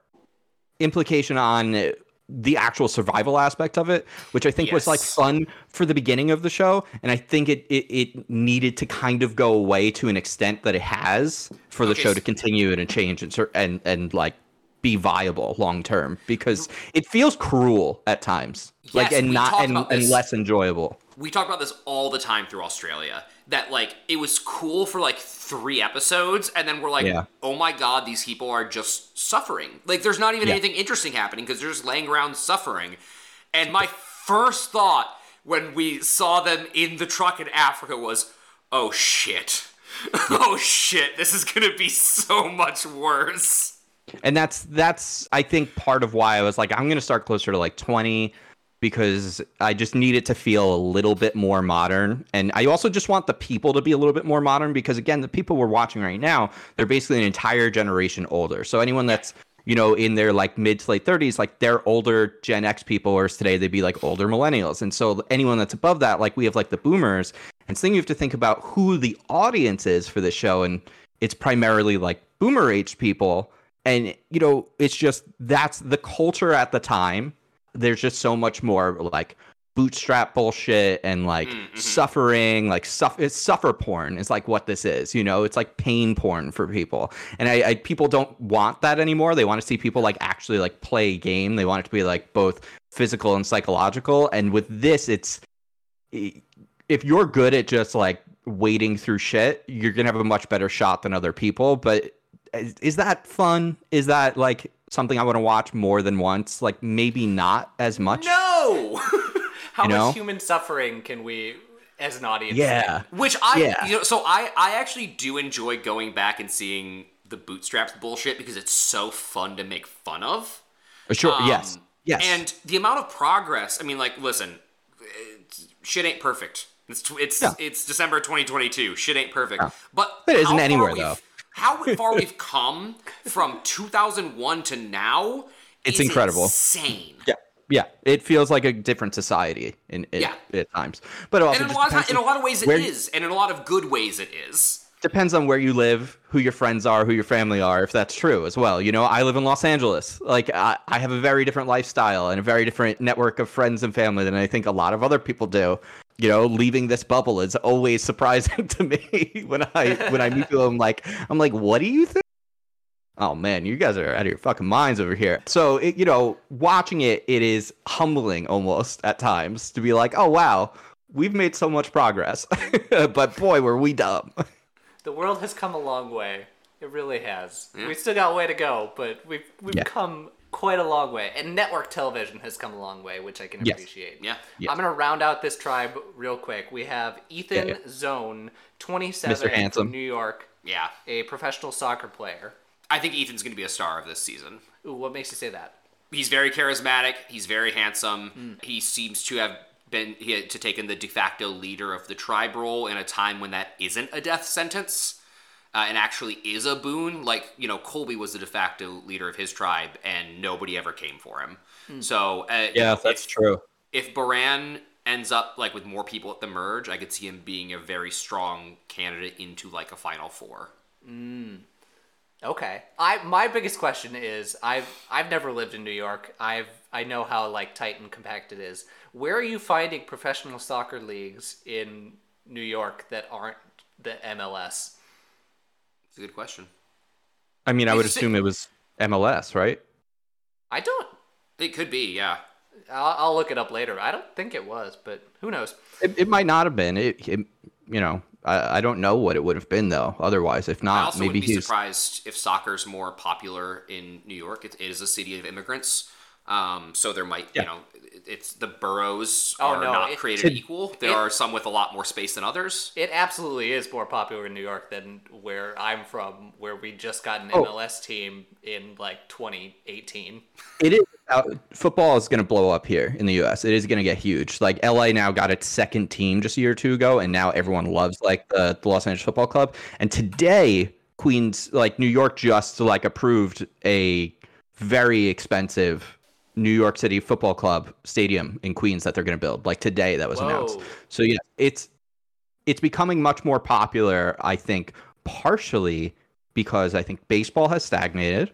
implication on the actual survival aspect of it, which I think was like fun for the beginning of the show, and I think it, it it needed to kind of go away to an extent that it has for the Okay, show to continue and change and and and like be viable long term because it feels cruel at times, like and not and, and less enjoyable. we talk about this all the time through Australia. That like it was cool for like three episodes, and then we're like, Yeah. oh my god, these people are just suffering. Like there's not even Yeah. anything interesting happening because they're just laying around suffering. And my first thought when we saw them in the truck in Africa was, oh shit. oh shit, this is gonna be so much worse. and that's that's I think part of why I was like I'm gonna start closer to like 20 because I just need it to feel a little bit more modern, and I also just want the people to be a little bit more modern because again, the people we're watching right now, they're basically an entire generation older. So anyone that's you know in their like mid to late 30s, like they're older Gen X people, whereas today they'd be like older millennials, and so anyone that's above that, like we have like the boomers, and so then you have to think about who the audience is for this show, and it's primarily like boomer aged people. And you know it's just that's the culture at the time there's just so much more like bootstrap bullshit and like Mm, mhm. suffering like suff- it's suffer porn is like what this is you know it's like pain porn for people and I, I people don't want that anymore they want to see people like actually like play a game they want it to be like both physical and psychological and with this it's if you're good at just like wading through shit, you're gonna have a much better shot than other people. But is that fun? Is that like something I want to watch more than once? Like maybe not as much. No! How You know? much human suffering can we, as an audience? Yeah. Which I, Yeah. you know, so I, I actually do enjoy going back and seeing the bootstraps bullshit because it's so fun to make fun of. Sure. Um, yes. Yes. And the amount of progress. I mean, like, listen, shit ain't perfect. It's it's No. it's December 2022. Shit ain't perfect. But It isn't anywhere, though. How far we've come from 2001 to now. It's is incredible. Insane. yeah. Yeah. It feels like a different society in, in Yeah. at times. But also And in a lot of in a lot of ways it is, and in a lot of good ways it is. depends on where you live, who your friends are, who your family are, if that's true as well. You know, I live in Los Angeles. Like, I, I have a very different lifestyle and a very different network of friends and family than I think a lot of other people do. You know, leaving this bubble is always surprising to me when I when I meet people. I'm like, I'm like, what do you think? Oh man, you guys are out of your fucking minds over here. So, it, you know, watching it, it is humbling almost at times to be like, oh wow, we've made so much progress, but boy, were we dumb. The world has come a long way. It really has. We still got a way to go, but we've we've Yeah. come quite a long way. And network television has come a long way, which I can Yes. appreciate. Yeah. Yes. I'm gonna round out this tribe real quick. We have Ethan Yeah, Zohn, 27 Mr. Handsome. from New York, Yeah. a professional soccer player. I think Ethan's going to be a star of this season. Ooh, what makes you say that? He's very charismatic. He's very handsome. Hmm. He seems to have been he had to taken the de facto leader of the tribe role in a time when that isn't a death sentence, uh, and actually is a boon. Like you know, Colby was the de facto leader of his tribe, and nobody ever came for him. So uh, if, true. If Boran ends up like with more people at the merge, I could see him being a very strong candidate into like a final four. Okay. I my biggest question is I've I've never lived in New York. I've I know how like tight and compact it is. Where are you finding professional soccer leagues in New York that aren't the MLS? It's a good question. I mean, I would assume it was MLS, right? I don't. It could be, yeah. I'll, I'll look it up later. I don't think it was, but who knows? It, it might not have been. It, it you know, I, I don't know what it would have been though. Otherwise, if I not, also maybe be he's surprised if soccer's more popular in New York. It, it is a city of immigrants. Um, so there might, Yeah. you know, it's the boroughs Oh, are no, not it- created it- equal. There it- are some with a lot more space than others. It absolutely is more popular in New York than where I'm from, where we just got an Oh. MLS team in like 2018. It is. Uh, football is going to blow up here in the U.S. It is going to get huge. Like LA now got its second team just a year or two ago, and now everyone loves like the, the Los Angeles Football Club. And today, Queens, like New York, just like approved a very expensive New York City Football Club stadium in Queens that they're going to build. Like today, that was announced. So yeah, it's it's becoming much more popular. I think partially because I think baseball has stagnated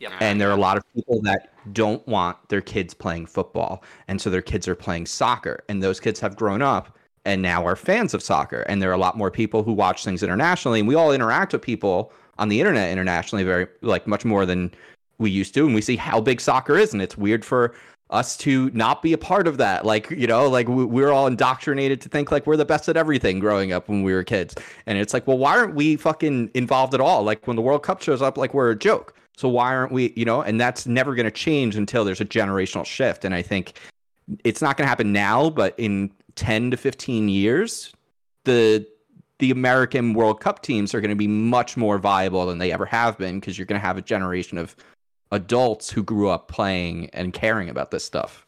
Yep. and there are a lot of people that don't want their kids playing football and so their kids are playing soccer and those kids have grown up and now are fans of soccer and there are a lot more people who watch things internationally and we all interact with people on the internet internationally very like much more than we used to and we see how big soccer is and it's weird for us to not be a part of that. Like you know like we, we're all indoctrinated to think like we're the best at everything growing up when we were kids. And it's like well why aren't we fucking involved at all? Like when the world cup shows up like we're a joke. So why aren't we you know and that's never going to change until there's a generational shift. And i think it's not going to happen now but in 10 to 15 years the the american world cup teams are going to be much more viable than they ever have been because you're going to have a generation of adults who grew up playing and caring about this stuff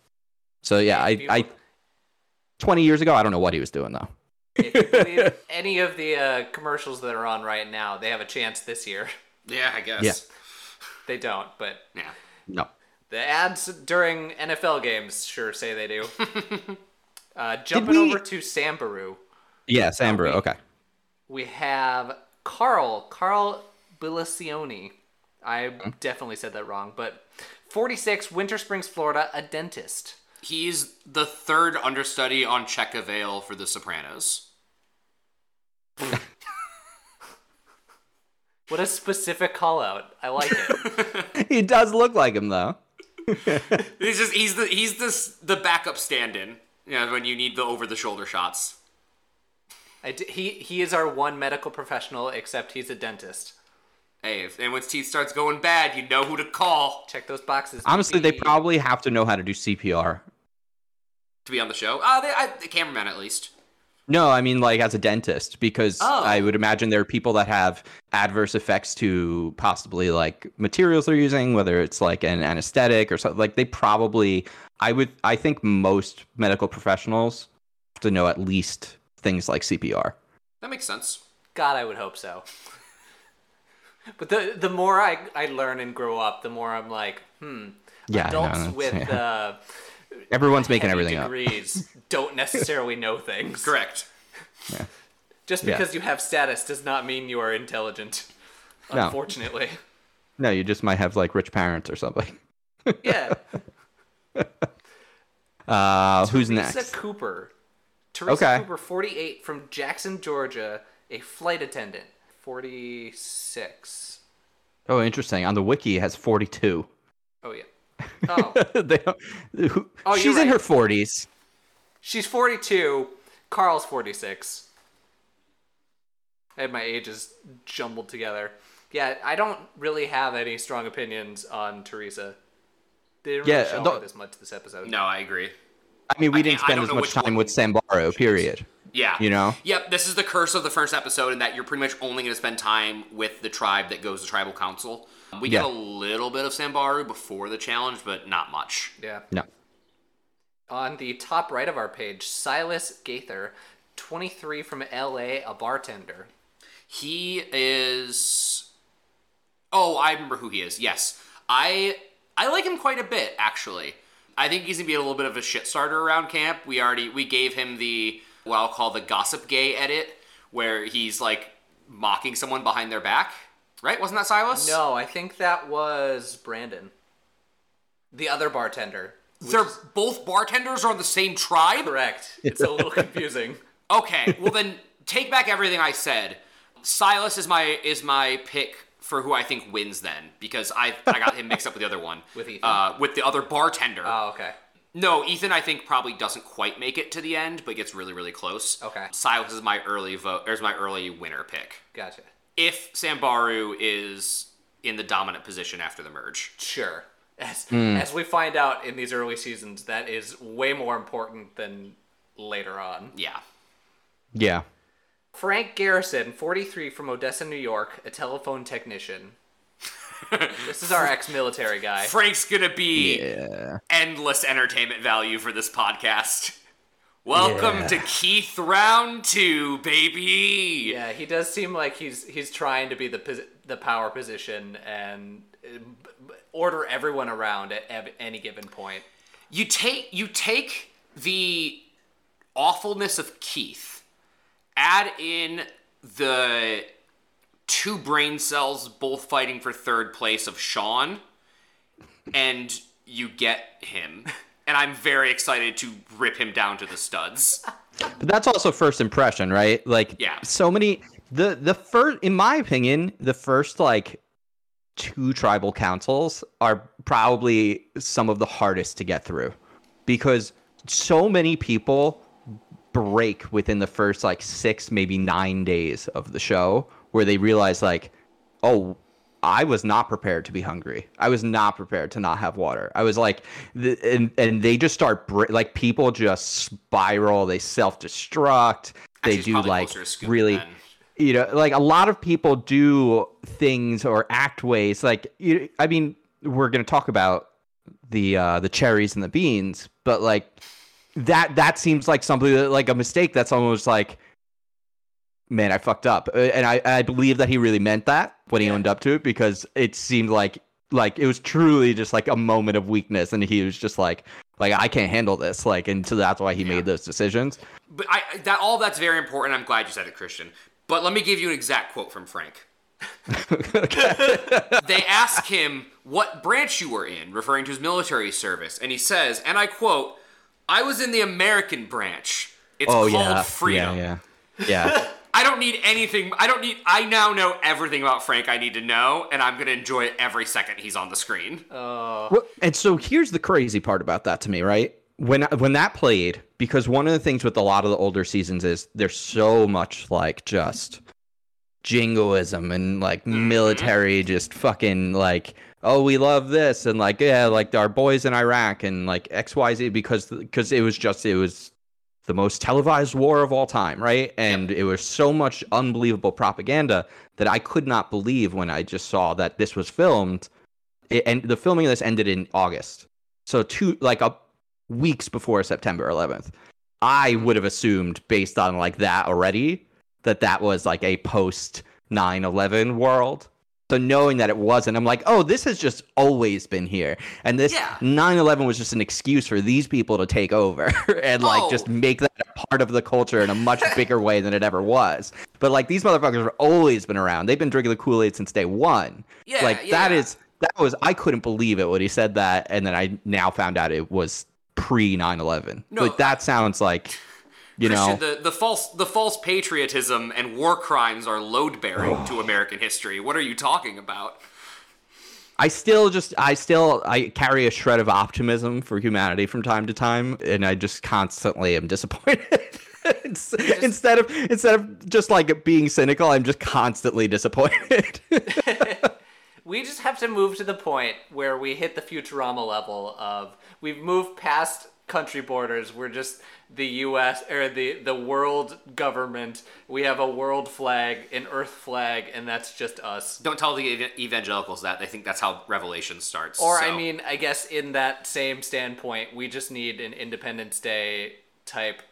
so yeah i People- i 20 years ago i don't know what he was doing though if you believe any of the uh, commercials that are on right now, they have a chance this year. Yeah, I guess. Yeah. They don't, but Yeah. no the ads during NFL games sure say they do. uh, jumping we- over to Samburu, yeah sambro we- okay we have Carl, Carl Bilacioni. I Hmm? definitely said that wrong, but 46, Winter Springs, Florida, a dentist. He's the third understudy on Checa Vale for The Sopranos. What a specific call out. I like it. he does look like him though He's just he's the he's this the backup stand-in. You know, when you need the over-the-shoulder shots. I d- he, he is our one medical professional, except he's a dentist. Hey, if anyone's teeth starts going bad, you know who to call Check those boxes. honestly they probably have to know how to do cpr to be on the show. Uh, they, I, the cameraman at least. No, I mean like as a dentist because Oh. I would imagine there are people that have adverse effects to possibly like materials they're using, whether it's like an anesthetic or something. Like they probably, I would, I think most medical professionals have to know at least things like CPR. That makes sense. God, I would hope so. But the the more I, I learn and grow up, the more I'm like, hmm. Yeah, adults that's- with yeah. uh, Everyone's making heavy everything up. degrees don't necessarily know things. Correct. Just Yeah. because you have status does not mean you are intelligent. No. Unfortunately. No, you just might have like rich parents or something. Yeah. Uh, who's next? Teresa next? Cooper. Teresa Okay. Cooper, 48, from Jackson, Georgia, a flight attendant. 46. Oh, interesting. On the wiki, it has 42. Oh, yeah. Oh. They who- Oh, you're she's in her 40s. She's 42. Carl's 46. I had my ages jumbled together. Yeah, I don't really have any strong opinions on Teresa. They didn't Yeah, really show the- her this much this episode. No, I agree. I mean, we I didn't can't- spend as much time one with Samburu, period. Yeah. You know? Yep, this is the curse of the first episode in that you're pretty much only going to spend time with the tribe that goes to tribal council. Um, we get a little bit of Samburu before the challenge, but not much. Yeah. No. On the top right of our page, Silas Gaither, 23 from LA, a bartender. He is Oh, I remember who he is. Yes. I I like him quite a bit actually. I think he's going to be a little bit of a shit starter around camp. We already we gave him the what I'll call the gossip gay edit where he's like mocking someone behind their back. Right? Wasn't that Silas? No, I think that was Brandon. The other bartender. They're is both bartenders are on the same tribe? correct. It's a little confusing. Okay, well then take back everything I said. Silas is my is my pick for who I think wins then because I I got him mixed up with the other one With Ethan? uh, with the other bartender. Oh, okay. No, Ethan I think probably doesn't quite make it to the end, but gets really really close. Okay. Silas is my early vote. There's my early winner pick. Gotcha. If Samburu is in the dominant position after the merge. Sure. As, hmm. as we find out in these early seasons, that is way more important than later on. Yeah. Yeah. Frank Garrison, 43 from Odessa, New York, a telephone technician. this is our ex-military guy. Frank's gonna be Yeah. endless entertainment value for this podcast. Welcome Yeah. to Keith Round Two, baby. Yeah, he does seem like he's he's trying to be the posi- the power position and uh, b- b- order everyone around at ev- any given point. You take you take the awfulness of Keith, add in the two brain cells both fighting for third place of Sean, and you get him. And I'm very excited to rip him down to the studs. But that's also first impression, right? Like Yeah. so many the the first in my opinion, the first like two tribal councils are probably some of the hardest to get through because so many people break within the first like 6 maybe 9 days of the show where they realize like oh I was not prepared to be hungry. I was not prepared to not have water. I was like, the, and and they just start br- like people just spiral. They self destruct. They do like closer to Scoop really, you know, like a lot of people do things or act ways. Like you, I mean, we're gonna talk about the uh the cherries and the beans, but like that that seems like something that like a mistake. That's almost like man, I fucked up, Uh, and I I believe that he really meant that when he Yeah. owned up to it because it seemed like like it was truly just like a moment of weakness, and he was just like like I can't handle this, like, and so that's why he made those decisions. But I that all that's very important. I'm glad you said it, Christian. But let me give you an exact quote from Frank. they ask him what branch you were in, referring to his military service, and he says, and I quote, "I was in the American branch. It's Oh called yeah, freedom. yeah, yeah, yeah. I don't need anything. I don't need. I now know everything about Frank. I need to know, and I'm gonna enjoy every second he's on the screen. Uh. Well, and so here's the crazy part about that to me, right? When when that played, because one of the things with a lot of the older seasons is there's so much like just jingoism and like mm-hmm. military just fucking like oh we love this and like yeah like our boys in Iraq and like XYZ because because it was just it was the most televised war of all time, right? And it was so much unbelievable propaganda that I could not believe when I just saw that this was filmed. It, and the filming of this ended in August, so two like a weeks before September 11th. I would have assumed, based on like that already, that that was like a post 9/11 world. So knowing that it wasn't, I'm like, oh, this has just always been here, and this Yeah. 9/11 was just an excuse for these people to take over and like Oh. just make that a part of the culture in a much bigger way than it ever was. But like these motherfuckers have always been around. They've been drinking the Kool Aid since day one. Yeah, like that yeah. is that was I couldn't believe it when he said that, and then I now found out it was pre 9/11. No, like that sounds like you know. The, the false the false patriotism and war crimes are load bearing to American history. What are you talking about? I still just I still I carry a shred of optimism for humanity from time to time, and I just constantly am disappointed. It's- instead of instead of just like being cynical, I'm just constantly disappointed. We just have to move to the point where we hit the Futurama level of we've moved past country borders. We're just the U.S. or the the world government. We have a world flag, an Earth flag, and that's just us. Don't tell the evangelicals that. They think that's how Revelation starts. Or so- I mean, I guess in that same standpoint, we just need an Independence Day type.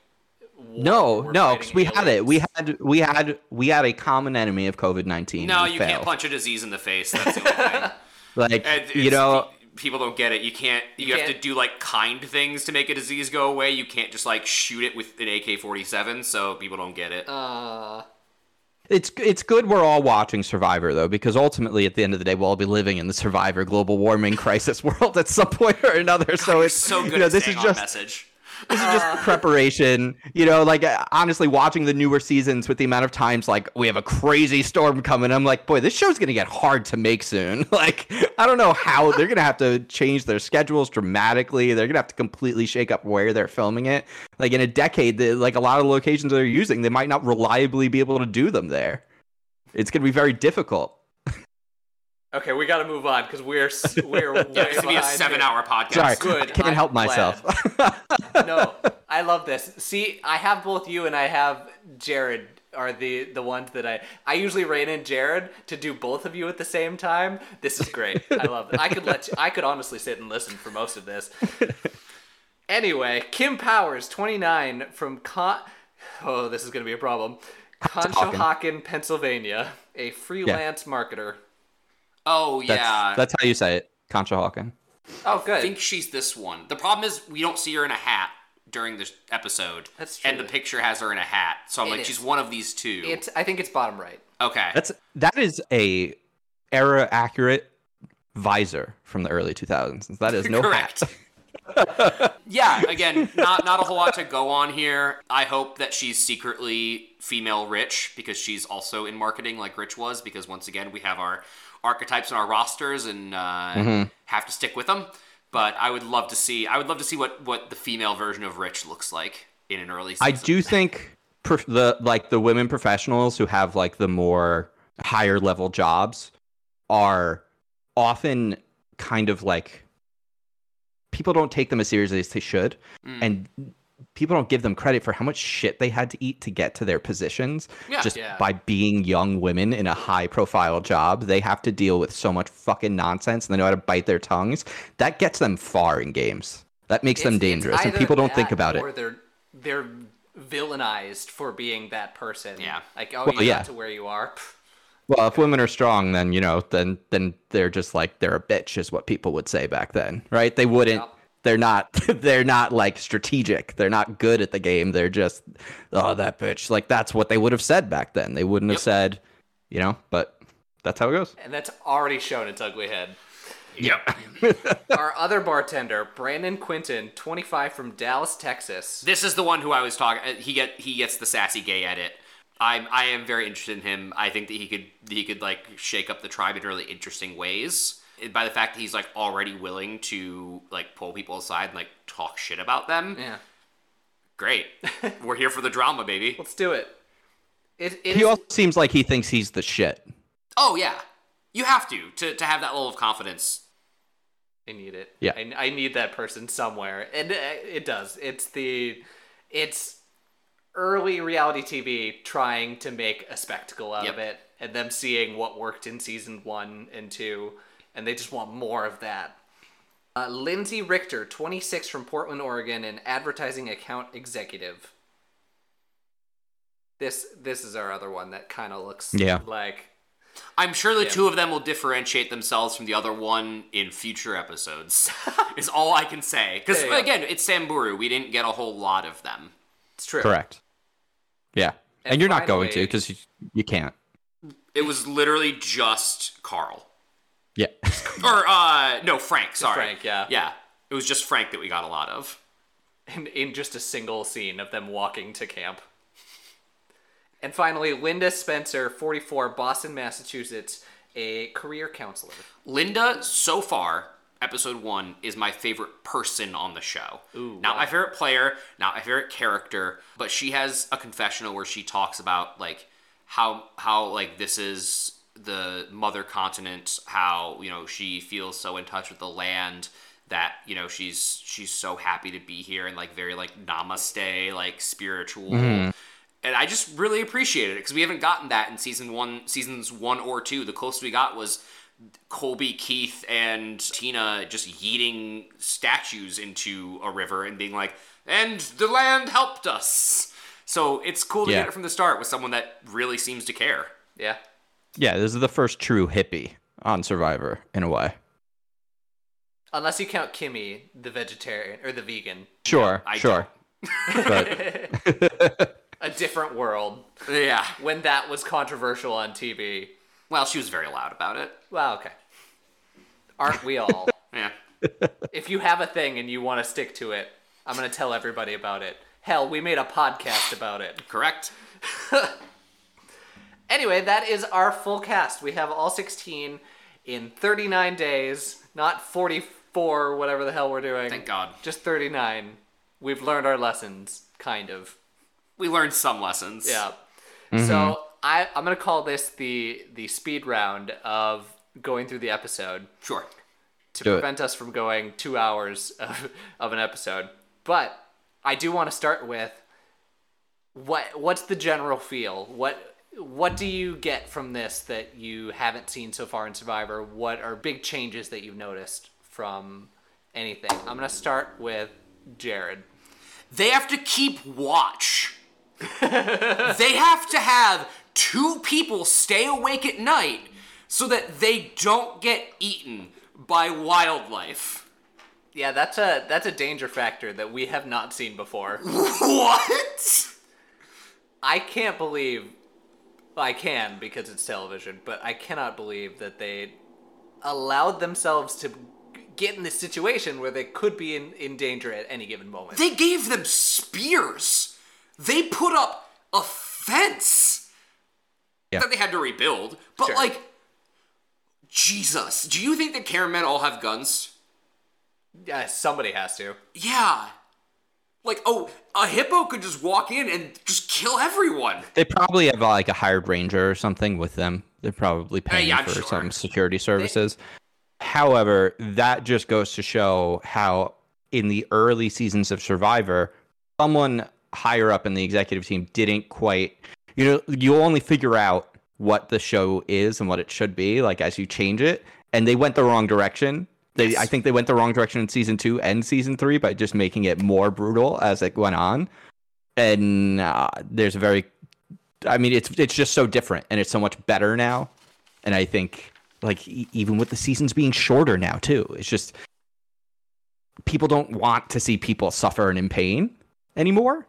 no, no, because we had it. We had we had we had a common enemy of COVID nineteen. no, you can't punch a disease in the face. That's the only thing. Like And you it's- know, people don't get it. You can't. You, have to can't- do like kind things to make a disease go away. You can't just like shoot it with an AK-47. So people don't get it. Uh, It's it's good we're all watching Survivor though, because ultimately at the end of the day we'll all be living in the Survivor global warming crisis world at some point or another. so it's so good you know at this staying is on just message. This is just preparation. You know, like uh, honestly watching the newer seasons with the amount of times like we have a crazy storm coming, I'm like, boy, this show's gonna get hard to make soon. like I don't know how they're gonna have to change their schedules dramatically. They're gonna have to completely shake up where they're filming it. Like in a decade, the, like a lot of the locations they're using, they might not reliably be able to do them there. It's gonna be very difficult. Okay, we got to move on because we're s- we're Yeah, it's gonna be a behind seven-hour podcast. Sorry, Good, I can't I'm help glad. myself. no, I love this. See, I have both you and I have Jared are the the ones that I I usually rein in Jared to do both of you at the same time. This is great. I love it. I could let you, I could honestly sit and listen for most of this. Anyway, Kim Powers, 29 from Con Oh, this is going to be a problem. Conshohocken, Pennsylvania, a freelance marketer. Oh yeah. that's how you say it, Concha Hawken. Oh, good. I think she's this one. The problem is we don't see her in a hat during this episode. That's And the picture has her in a hat. So I'm It like, is. she's one of these two. it's I think it's bottom right. okay. That's that is a era accurate visor from the early 2000s. That is no Correct. hat. yeah, again, not not a whole lot to go on here. I hope that she's secretly female rich because she's also in marketing like Rich was because once again we have our archetypes in our rosters and uh, Mm-hmm. have to stick with them. But I would love to see I would love to see what what the female version of Rich looks like in an early season. I do think prof- the like the women professionals who have like the more higher level jobs are often kind of like people don't take them as seriously as they should Mm. and people don't give them credit for how much shit they had to eat to get to their positions Yeah. just Yeah. by being young women in a high profile job they have to deal with so much fucking nonsense and they know how to bite their tongues that gets them far in games that makes them It's- it's dangerous and people don't think that about or it they're they're villainized for being that person. Yeah. Like, oh, Well, you yeah. got to where you are. Well, if women are strong, then you know, then then they're just like they're a bitch, is what people would say back then, right? They wouldn't. Yep. They're not. They're not like strategic. They're not good at the game. They're just, oh, that bitch. Like that's what they would have said back then. They wouldn't Yep. have said, you know. But that's how it goes. And that's already shown its ugly head. Yep. Our other bartender, Brandon Quinton, 25 from Dallas, Texas. This is the one who I was talking. uh, He get he gets the sassy gay edit. I'm I am very interested in him. I think that he could he could like shake up the tribe in really interesting ways. By the fact that he's like already willing to like pull people aside and like talk shit about them. Yeah. Great. We're here for the drama, baby. Let's do it. It, it He is- also seems like he thinks he's the shit. Oh yeah, you have to to to have that level of confidence. I need it. Yeah. I, I need that person somewhere, and uh, it does. It's the, it's early reality TV trying to make a spectacle out of it, and them seeing what worked in season one and two, and they just want more of that. Uh, Lindsay Richter, 26 from Portland, Oregon, an advertising account executive. This this is our other one that kind of looks Yeah. like I'm sure the Yeah. two of them will differentiate themselves from the other one in future episodes. is all I can say. Because There you go. again, it's Samburu. We didn't get a whole lot of them. it's true. Correct. Yeah, and, And you're not going to because you, you can't. It was literally just Carl. Yeah. Or uh no, Frank, sorry. Frank, yeah. Yeah. It was just Frank that we got a lot of. in, in just a single scene of them walking to camp. And finally, Linda Spencer, 44, Boston, Massachusetts, a career counselor. Linda, so far, episode one, is my favorite person on the show. Ooh, not wow. my favorite player, not my favorite character, but she has a confessional where she talks about like how how like this is the mother continent, how you know she feels so in touch with the land that you know she's she's so happy to be here and like very like namaste like spiritual mm-hmm. and I just really appreciated it because we haven't gotten that in season one, seasons one or two. The closest we got was Colby, Keith, and Tina just yeeting statues into a river and being like, "And the land helped us." So it's cool to Yeah. get it from the start with someone that really seems to care. Yeah. Yeah, this is the first true hippie on Survivor in a way. Unless you count Kimmy, the vegetarian, or the vegan. Sure, I sure. But A different world. Yeah. When that was controversial on TV. Well, she was very loud about it. Well, okay. Aren't we all? Yeah. if you have a thing and you want to stick to it, I'm going to tell everybody about it. Hell, we made a podcast about it. Correct. Anyway, that is our full cast. We have all 16 in 39 days, not 44, whatever the hell we're doing. Thank God. Just 39. We've learned our lessons, kind of. We learned some lessons. Yeah. Mm-hmm. So I, I'm gonna call this the the speed round of going through the episode Sure. to Do it. prevent us from going two hours of, of an episode. But I do want to start with what what's the general feel? What what do you get from this that you haven't seen so far in Survivor? What are big changes that you've noticed from anything? I'm gonna start with Jared. They have to keep watch. they have to have two people stay awake at night so that they don't get eaten by wildlife. Yeah, that's a that's a danger factor that we have not seen before. What? I can't believe well, I can because it's television, but I cannot believe that they allowed themselves to get in this situation where they could be in, in danger at any given moment. They gave them spears. They put up a fence Yeah. that they had to rebuild. But Sure. like, Jesus, do you think the cameramen all have guns? yeah, somebody has to. Yeah. Like, oh, a hippo could just walk in and just kill everyone. They probably have like a hired ranger or something with them. They're probably paying yeah, for sure. some security services. However, that just goes to show how in the early seasons of Survivor, someone higher up in the executive team didn't quite you know, you'll only figure out what the show is and what it should be like as you change it and they went the wrong direction. They Yes. I think they went the wrong direction in season 2 and season 3 by just making it more brutal as it went on. And uh, there's a very I mean, it's it's just so different, and it's so much better now. And I think, like, e- even with the seasons being shorter now too, it's just people don't want to see people suffer and in pain anymore.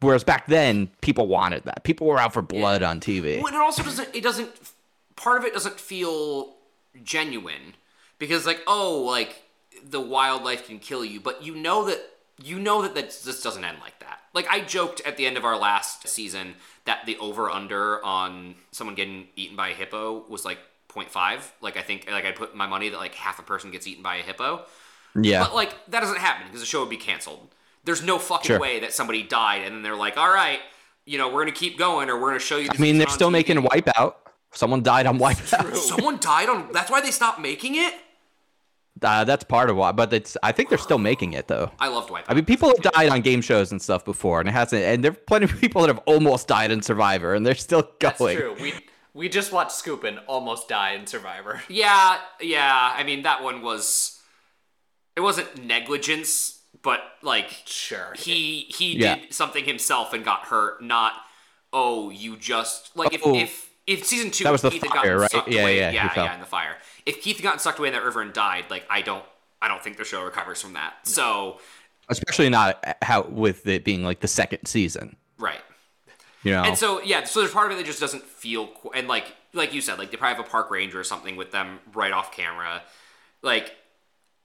Whereas back then, people wanted that. People were out for blood on TV. Well, and it also doesn't. It doesn't. Part of it doesn't feel genuine because, like, oh, like the wildlife can kill you, but you know that you know that that this doesn't end like that. Like I joked at the end of our last season that the over under on someone getting eaten by a hippo was like 0.5. Like I think like I put my money that like half a person gets eaten by a hippo. Yeah, But like that doesn't happen because the show would be canceled. There's no fucking Sure. way that somebody died and then they're like, all right, you know, we're gonna keep going or we're gonna show you. I mean, they're still making Wipeout. Someone died on Wipeout. Someone died on. That's why they stopped making it. Uh, that's part of why, but it's. I think they're still making it though. I loved Wipeout. I mean, people have died on game shows and stuff before, and it hasn't. And there are plenty of people that have almost died in Survivor, and they're still going. That's true. We we just watched Skupin almost die in Survivor. yeah, yeah. I mean, that one was. It wasn't negligence, but like Sure. he he Yeah. did something himself and got hurt. Not oh, you just like if Oh. if if season two That was the Keith had fire, gotten right? Yeah, away, yeah, he yeah, yeah, in the fire. If Keith had gotten sucked away in that river and died, like I don't I don't think the show recovers from that. So especially not how with it being like the second season. right. You know, And so yeah, so there's part of it that just doesn't feel qu- and like like you said, like they probably have a park ranger or something with them right off camera. Like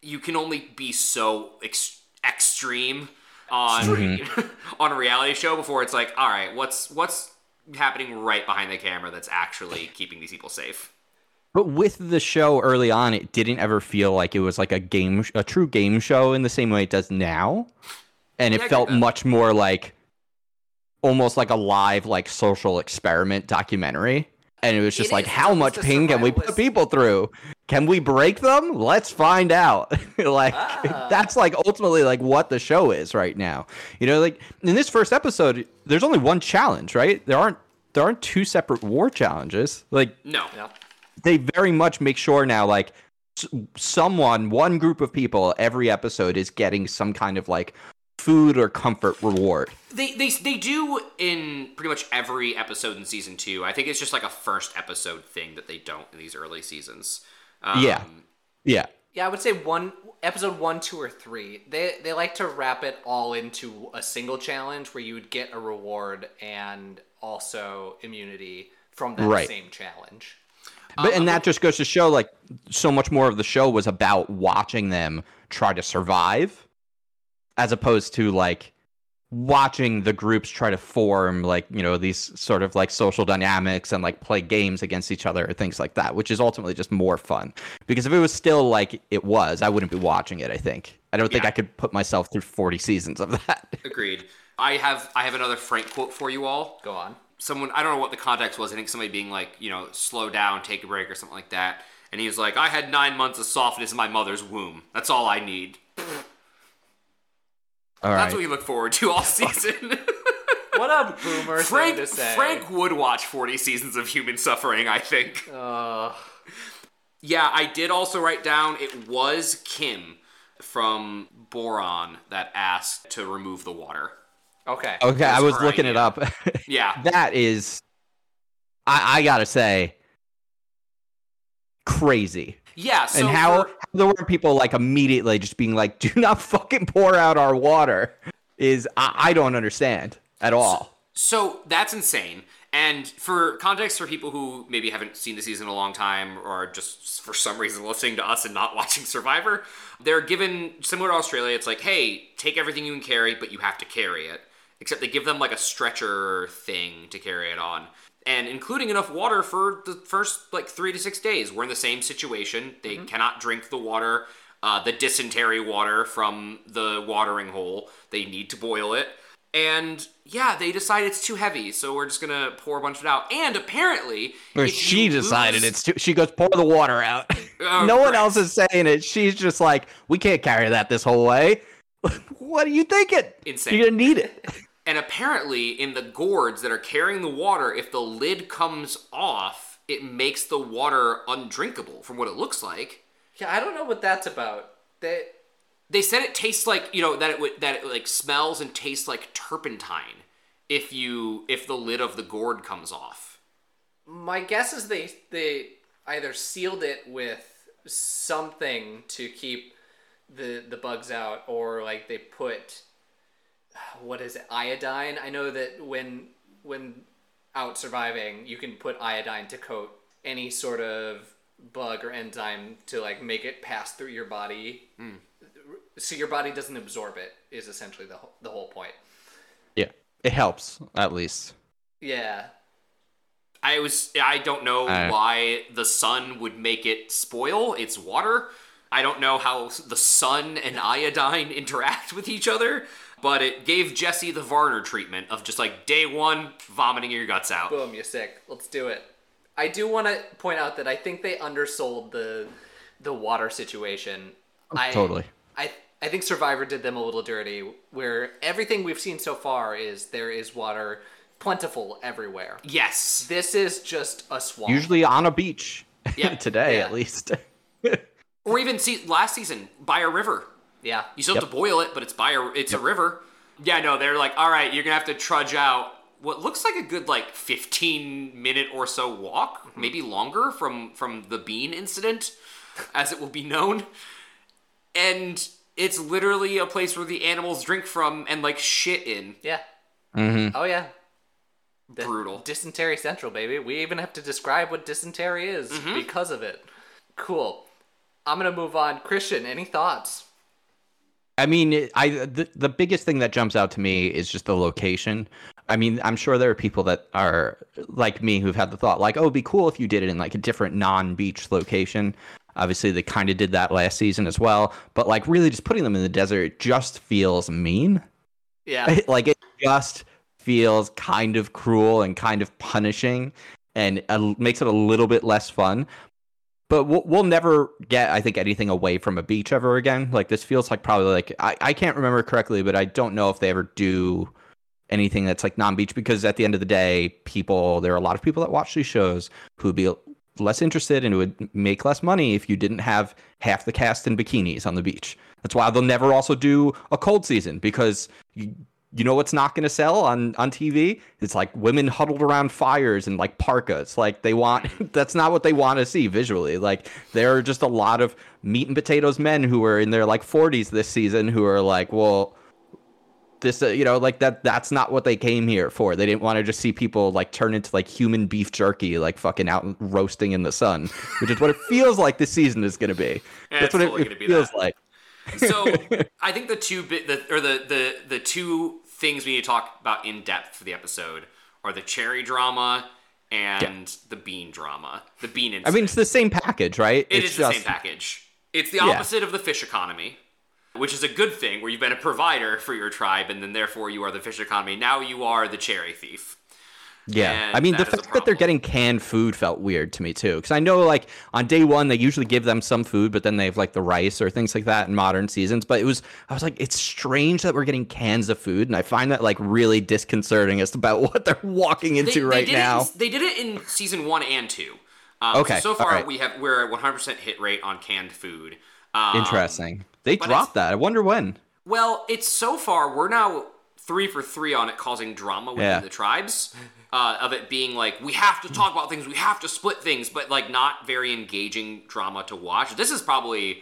you can only be so ex- extreme on mm-hmm. on a reality show before it's like, all right, what's what's happening right behind the camera that's actually keeping these people safe? But with the show early on, it didn't ever feel like it was like a game, a true game show in the same way it does now, and it Yeah, felt much more like almost like a live like social experiment documentary. And it was just It like, is. how much pain can we put people through? Can we break them? Let's find out. like Ah. that's like ultimately like what the show is right now. You know, like in this first episode, there's only one challenge, right? There aren't there aren't two separate war challenges. Like No. Yeah. They very much make sure now like someone one group of people every episode is getting some kind of like food or comfort reward They, they they do in pretty much every episode in season two. I think it's just like a first episode thing that they don't in these early seasons. Um, Yeah. yeah Yeah, I would say one episode one, two, or three. They they like to wrap it all into a single challenge where you would get a reward and also immunity from that Right. same challenge. But and that just goes to show like so much more of the show was about watching them try to survive as opposed to like watching the groups try to form like you know these sort of like social dynamics and like play games against each other or things like that which is ultimately just more fun because if it was still like it was i wouldn't be watching it i think i don't think i could put myself through 40 seasons of that Agreed. I have I have another Frank quote for you all. Go on. Someone I don't know what the context was. I think somebody being like, you know, slow down, take a break, or something like that. And he was like, I had nine months of softness in my mother's womb. That's all I need. All That's right. what we look forward to all season. What a boomer Frank thing to say. Frank would watch 40 seasons of human suffering, I think. Ugh. Yeah, I did also write down it was Kim from Boran that asked to remove the water. Okay. okay, I was looking it up. Yeah. that is, I, I gotta say, crazy. Yeah, so and how, for- how there were people like immediately just being like, "Do not fucking pour out our water," is I, I don't understand at all. So that's insane. And for context, for people who maybe haven't seen the season in a long time or just for some reason listening to us and not watching Survivor, they're given, similar to Australia, it's like, hey, take everything you can carry, but you have to carry it. Except they give them like a stretcher thing to carry it on. And including enough water for the first like three to six days. We're in the same situation. They cannot drink the water, uh, the dysentery water from the watering hole. They need to boil it. And yeah, they decide it's too heavy, so we're just gonna pour a bunch of it out. And apparently, Or she decided lose- it's too. She goes, "Pour the water out." Oh, no one else is saying it. She's just like, "We can't carry that this whole way." what are you thinking? Insane. You're gonna need it. And apparently, in the gourds that are carrying the water, if the lid comes off, it makes the water undrinkable. From what it looks like, Yeah, I don't know what that's about. They, they said it tastes like you know that it would that it like smells and tastes like turpentine if you if the lid of the gourd comes off. my guess is they they either sealed it with something to keep the the bugs out, or like they put what is it iodine. I know that when when out surviving, you can put iodine to coat any sort of bug or enzyme to like make it pass through your body, so your body doesn't absorb it. Is essentially the whole, the whole point. Yeah, it helps at least. Yeah, I was I don't know Uh. why the sun would make it spoil. It's water. I don't know how the sun and iodine interact with each other, but it gave Jessie the Varner treatment of just like day one vomiting your guts out. Boom, you're sick. Let's do it. I do want to point out that I think they undersold the the water situation. Oh, I, totally. I I think Survivor did them a little dirty, where everything we've seen so far is there is water plentiful everywhere. Yes. This is just a swamp. Usually on a beach. Yeah. Today, Yeah. at least. Or even see last season by a river. Yeah. You still have to boil it, but it's by a it's a river. Yeah, no, they're like, all right, you're gonna have to trudge out what looks like a good like 15 minute or so walk, maybe longer from from the bean incident, as it will be known. And it's literally a place where the animals drink from and like shit in. Yeah. Mm-hmm. Oh yeah. The- Brutal. Dysentery central, baby. We even have to describe what dysentery is Mm-hmm. because of it. Cool. I'm gonna move on. Christian, any thoughts? I mean, I the, the biggest thing that jumps out to me is just the location. I mean, I'm sure there are people that are like me who've had the thought, like, oh, it'd be cool if you did it in like a different non-beach location. Obviously, they kind of did that last season as well, but like, really, just putting them in the desert just feels mean. Yeah. like, it just feels kind of cruel and kind of punishing, and uh, makes it a little bit less fun but we'll, we'll never get i think anything away from a beach ever again. Like this feels like probably like I, I can't remember correctly but i don't know if they ever do anything that's like non-beach because at the end of the day people there are a lot of people that watch these shows who'd be less interested and it would make less money if you didn't have half the cast in bikinis on the beach. That's why they'll never also do a cold season because you, know what's not going to sell on on TV? It's like women huddled around fires and like parkas. Like they want that's not what they want to see visually. Like there are just a lot of meat and potatoes men who are in their like 40s this season who are like, well, this uh, you know like that that's not what they came here for. They didn't want to just see people like turn into like human beef jerky like fucking out roasting in the sun, which is what it feels like this season is going to be. Yeah, that's what it, it be feels that. like. So I think the two bit the or the the the two things we need to talk about in depth for the episode are the cherry drama and the bean drama. The bean incident. I mean, it's the same package, right? It it's is the same package. It's the Yeah. opposite of the fish economy, which is a good thing, where you've been a provider for your tribe, and then therefore you are the fish economy. Now you are the cherry thief. Yeah, I mean the that is a fact that they're getting canned food felt weird to me too, because I know like on day one they usually give them some food, but then they have like the rice or things like that in modern seasons. But it was I was like, it's strange that we're getting cans of food, and I find that like really disconcerting as about what they're walking into right did now. In, they did it in season one and two. Um, Okay, So, so far alright. we have we're at 100% hit rate on canned food. Um, Interesting. They dropped that. I wonder when. Well, it's so far we're now three for three on it causing drama within Yeah. the tribes. Uh, of it being like we have to talk about things, we have to split things, but like not very engaging drama to watch. This is probably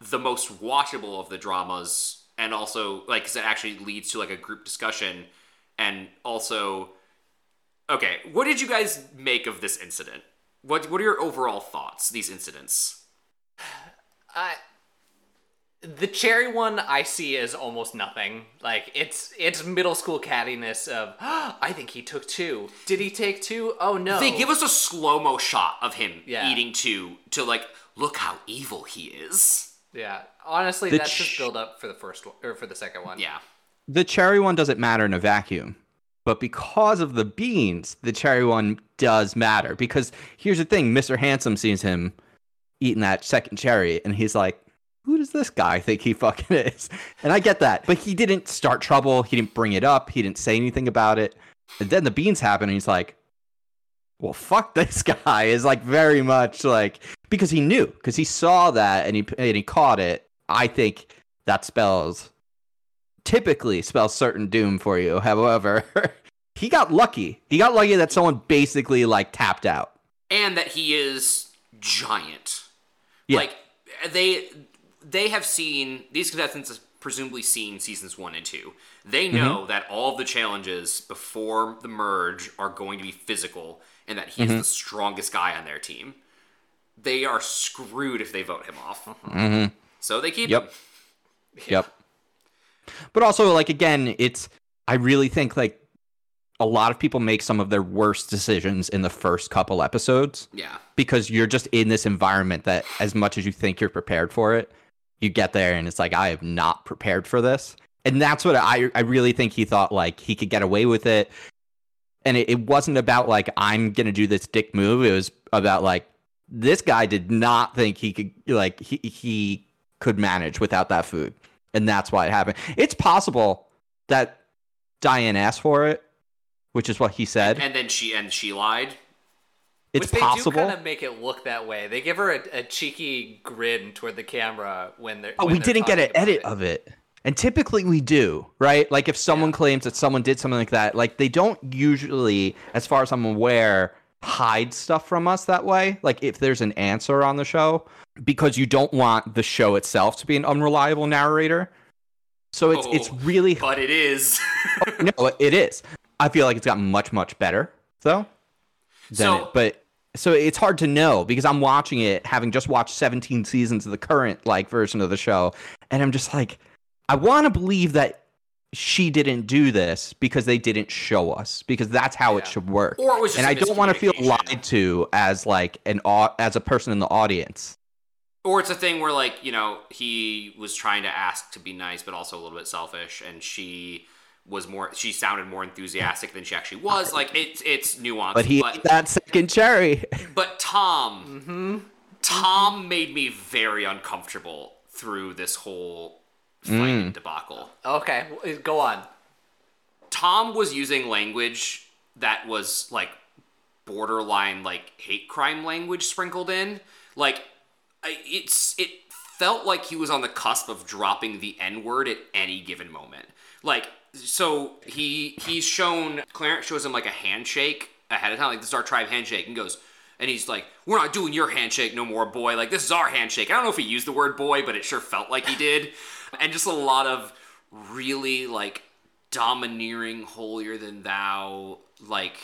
the most watchable of the dramas, and also like 'cause it actually leads to like a group discussion, and also, okay, what did you guys make of this incident? What what are your overall thoughts? These incidents. I the cherry one I see is almost nothing. Like it's it's middle school cattiness of I think he took two. Did he take two? Oh no. They give us a slow mo shot of him Yeah. eating two to like look how evil he is. Yeah. Honestly, The that's ch- just build up for the first one or for the second one. Yeah. The cherry one doesn't matter in a vacuum. But because of the beans, the cherry one does matter. Because here's the thing Mr. Handsome sees him eating that second cherry, and he's like, Who does this guy think he fucking is? And I get that. But he didn't start trouble. He didn't bring it up. He didn't say anything about it. And then the beans happen, and he's like, Well, fuck this guy. Is like very much like, because he knew, because he saw that and he, and he caught it. I think that spells typically spells certain doom for you. However, he got lucky. He got lucky that someone basically like tapped out. And that he is giant. Yeah. Like they they have seen these contestants have presumably seen seasons one and two. They Mm-hmm. know that all of the challenges before the merge are going to be physical and that Mm-hmm. he's the strongest guy on their team. They are screwed if they vote him off. Mm-hmm. So they keep Yep. him. Yep. But also, like again, it's I really think like a lot of people make some of their worst decisions in the first couple episodes Yeah. because you're just in this environment that as much as you think you're prepared for it, you get there and it's like I am not prepared for this. And that's what I I really think he thought like he could get away with it. And it, it wasn't about like I'm gonna do this dick move. It was about like this guy did not think he could like he he could manage without that food. And that's why it happened. It's possible that Diane asked for it, which is what he said. And then she and she lied. It's Which possible. they do kind of make it look that way. They give her a, a cheeky grin toward the camera when they're. Oh, when we they're didn't get an edit it. of it. And typically we do, right? Like if someone Yeah. claims that someone did something like that, like they don't usually, as far as I'm aware, hide stuff from us that way. Like if there's an answer on the show, because you don't want the show itself to be an unreliable narrator. So it's it's Oh, really But it is. Oh, no, it is. I feel like it's gotten much much better though. So- it, but so it's hard to know because I'm watching it having just watched 17 seasons of the current like version of the show and I'm just like I want to believe that she didn't do this because they didn't show us because that's how it should work. Or it was just and I don't want to feel lied to as like an as a person in the audience. Or it's a thing where like, you know, he was trying to ask to be nice but also a little bit selfish and she was more she sounded more enthusiastic than she actually was. Like it's it's nuanced. But he but, ate that second cherry. but Tom Tom made me very uncomfortable through this whole fighting Mm. debacle. Okay, go on. Tom was using language that was like borderline like hate crime language sprinkled in. Like it's it felt like he was on the cusp of dropping the N word at any given moment. Like so he he's shown Clarence shows him like a handshake ahead of time, like this is our tribe handshake, and goes and he's like, "We're not doing your handshake no more, boy. Like this is our handshake." I don't know if he used the word boy, but it sure felt like he did. And just a lot of really like domineering, holier than thou, like.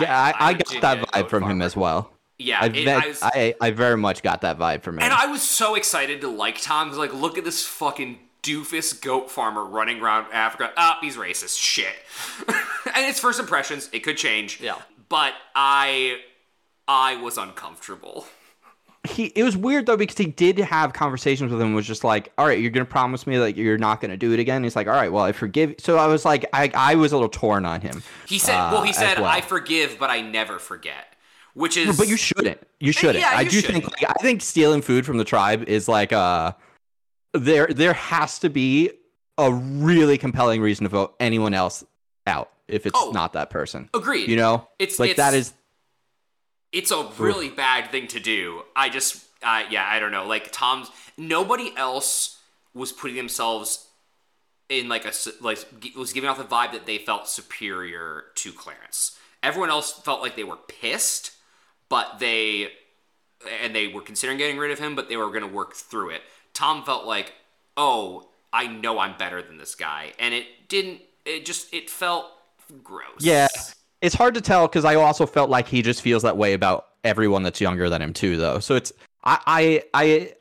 Yeah, I, I, got that vibe goat from him as well. Yeah, I, it- ve- I was- I, I very much got that vibe from him. And I was so excited to like Tom. 'cause, Like, look at this fucking doofus goat farmer running around Africa. Ah, he's racist. Shit. and it's first impressions. It could change. Yeah. But I, I was uncomfortable. he it was weird though because he did have conversations with him was just like all right you're gonna promise me that you're not gonna do it again he's like all right well i forgive so i was like i, I was a little torn on him He said, uh, "Well, he said well. I forgive, but I never forget," which is. but you shouldn't you shouldn't yeah, i do shouldn't. think like, i think stealing food from the tribe is like uh there there has to be a really compelling reason to vote anyone else out if it's Oh. not that person agreed. you know It's- like it's- that is it's a really bad thing to do. I just, uh, yeah, I don't know. Like Tom's, nobody else was putting themselves in like a like was giving off the vibe that they felt superior to Clarence. Everyone else felt like they were pissed, but they and they were considering getting rid of him, but they were going to work through it. Tom felt like, oh, I know I'm better than this guy, and it didn't. It just it felt gross. Yeah, it's hard to tell because I also felt like he just feels that way about everyone that's younger than him too, though. So it's I I I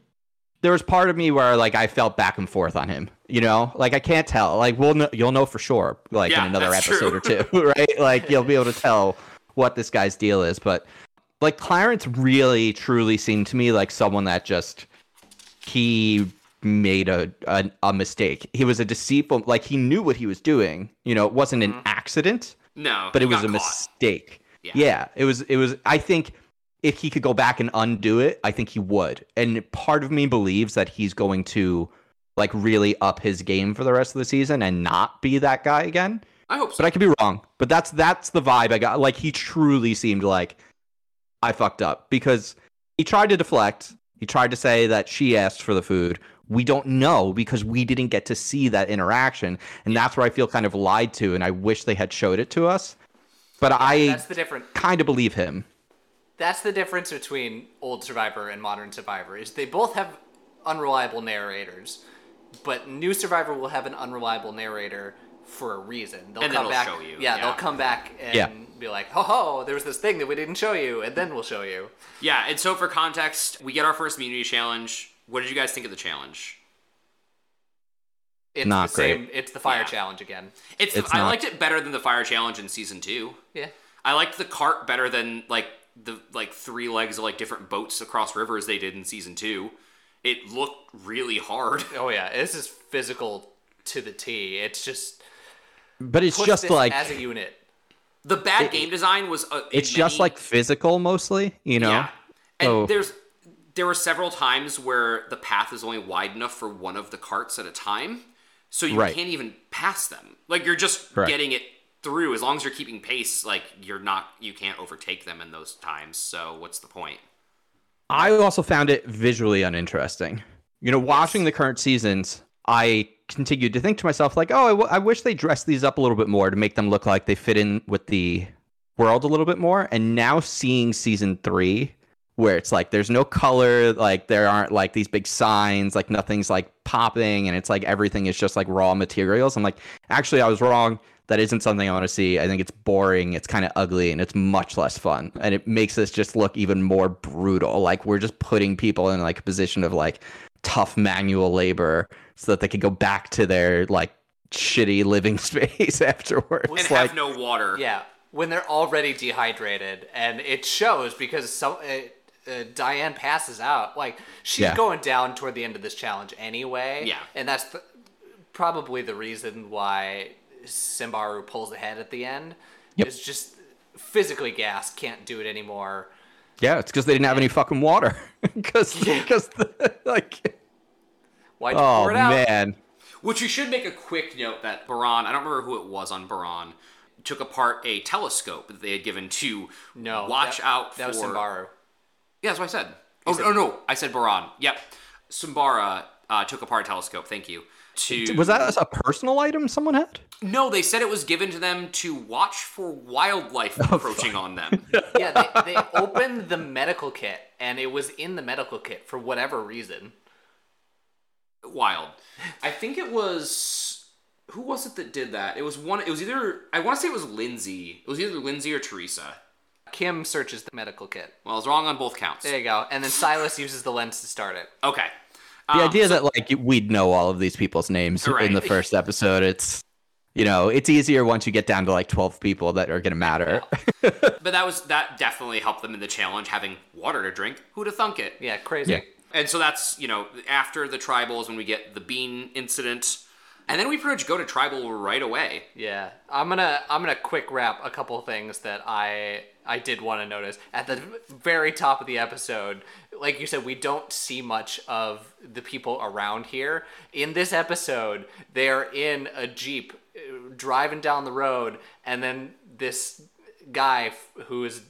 there was part of me where like I felt back and forth on him. You know, like I can't tell. Like we'll know, you'll know for sure. Like Yeah, in another episode true. or two, right? Like you'll be able to tell what this guy's deal is. But like Clarence really truly seemed to me like someone that just he made a, a a mistake. He was a deceitful like he knew what he was doing. You know, it wasn't an mm-hmm. accident no, but it was a caught. mistake. Yeah. Yeah. it was. It was. I think if he could go back and undo it, I think he would. And part of me believes that he's going to like really up his game for the rest of the season and not be that guy again. I hope so. But I could be wrong. But that's that's the vibe I got. Like he truly seemed like I fucked up because he tried to deflect. He tried to say that she asked for the food. We don't know because we didn't get to see that interaction, and that's where I feel kind of lied to. And I wish they had showed it to us. But I That's the different. kind of believe him. That's the difference between old Survivor and modern Survivor. Is they both have unreliable narrators, but new Survivor will have an unreliable narrator for a reason. They'll And come back. show you, Yeah, yeah. they'll come back and Yeah. be like, "Ho ho, there was this thing that we didn't show you," and then we'll show you. Yeah, and so for context, we get our first immunity challenge. What did you guys think of the challenge? It's Not the great. same. It's the fire Yeah. challenge again. It's, It's I not. liked it better than the fire challenge in season two. Yeah. I liked the cart better than like the like three legs of like different boats across rivers they did in season two. It looked really hard. Oh yeah, this is physical to the T. It's just But it's just like as a unit. The bad game design was. Uh, it's just like physical mostly, you know. Yeah. And So- there's there were several times where the path is only wide enough for one of the carts at a time, so you Right. can't even pass them. Like you're just Correct. getting it through. As long as you're keeping pace, like you're not, you can't overtake them in those times. So what's the point? I also found it visually uninteresting. You know, watching the current seasons, I continued to think to myself, like, oh, I, w- I wish they dressed these up a little bit more to make them look like they fit in with the world a little bit more. And now seeing season three, where it's like there's no color, like there aren't like these big signs, like nothing's like popping, and it's like everything is just like raw materials. I'm like, actually, I was wrong. That isn't something I want to see. I think it's boring. It's kind of ugly, and it's much less fun. And it makes this just look even more brutal. Like we're just putting people in like a position of like tough manual labor so that they could go back to their like shitty living space afterwards. And like, have no water. Yeah, when they're already dehydrated, and it shows because some uh, uh, Diane passes out. Like she's Yeah. going down toward the end of this challenge anyway. Yeah. and that's the, probably the reason why Samburu pulls ahead at the end. Yep. Is just physically gassed, can't do it anymore. Yeah, it's because they didn't have any fucking water. Because because like Why'd oh pour it out? man. Which you should make a quick note that Boran, I don't remember who it was on Boran, took apart a telescope that they had given to No, watch that- out That was for. Samburu. Yeah, that's what I said. Oh, said- no, no, I said Boran. Yep. Samburu uh, took apart a telescope. Thank you. To Was that a personal item someone had? No, they said it was given to them to watch for wildlife Oh, approaching on them. yeah, they, they opened the medical kit, and it was in the medical kit for whatever reason. Wild. I think it was who was it that did that? It was one. It was either I want to say it was Lindsey. It was either Lindsey or Teresa. Kim searches the medical kit. Well, I was wrong on both counts. There you go. And then Silas uses the lens to start it. Okay. The Um, idea that like we'd know all of these people's names Right. in the first episode, it's you know, it's easier once you get down to like 12 people that are going to matter. But that was that definitely helped them in the challenge having water to drink. Who'd have thunk it? Yeah, crazy. Yeah. And so that's, you know, after the tribals when we get the bean incident. And then we pretty much go to tribal right away. Yeah, I'm gonna I'm gonna quick wrap a couple things that I I did want to notice at the very top of the episode. Like you said, we don't see much of the people around here. In this episode, they're in a jeep uh, driving down the road, and then this guy who is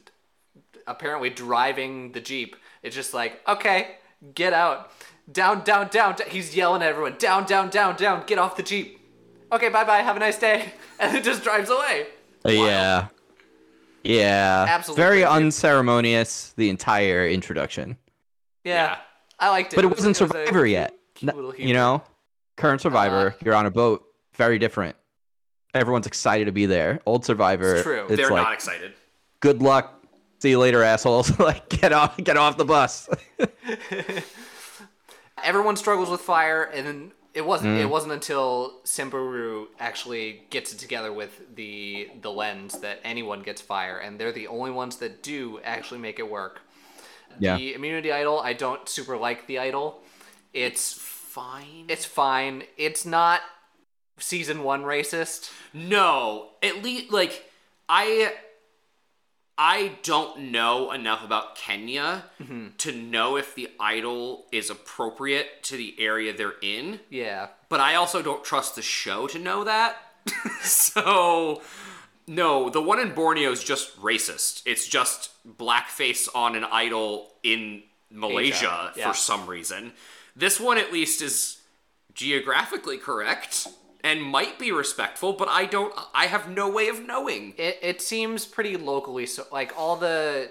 apparently driving the jeep is just like, okay, get out. Down, down, down, down. He's yelling at everyone, down, down, down, down, get off the jeep. Okay, bye bye, have a nice day. And it just drives away. yeah. Yeah. Absolutely Very unceremonious, the entire introduction. Yeah, Yeah. I liked it. But it was- wasn't was a Survivor yet. cute N- little You know, current Survivor, Uh, you're on a boat, very different. Everyone's excited to be there. Old Survivor, It's true. it's They're like, not excited. good luck. See you later, assholes. like, get off, get off the bus. everyone struggles with fire, and then it wasn't. Mm. It wasn't until Samburu actually gets it together with the the lens that anyone gets fire, and they're the only ones that do actually make it work. Yeah. The immunity idol, I don't super like the idol. It's Fine. it's fine. It's not season one racist. No, at least like I I don't know enough about Kenya mm-hmm. to know if the idol is appropriate to the area they're in, Yeah. but I also don't trust the show to know that. so no, the one in Borneo is just racist. It's just blackface on an idol in Malaysia yeah. for some reason. This one at least is geographically correct and might be respectful, but I don't I have no way of knowing. It it seems pretty locally so like all the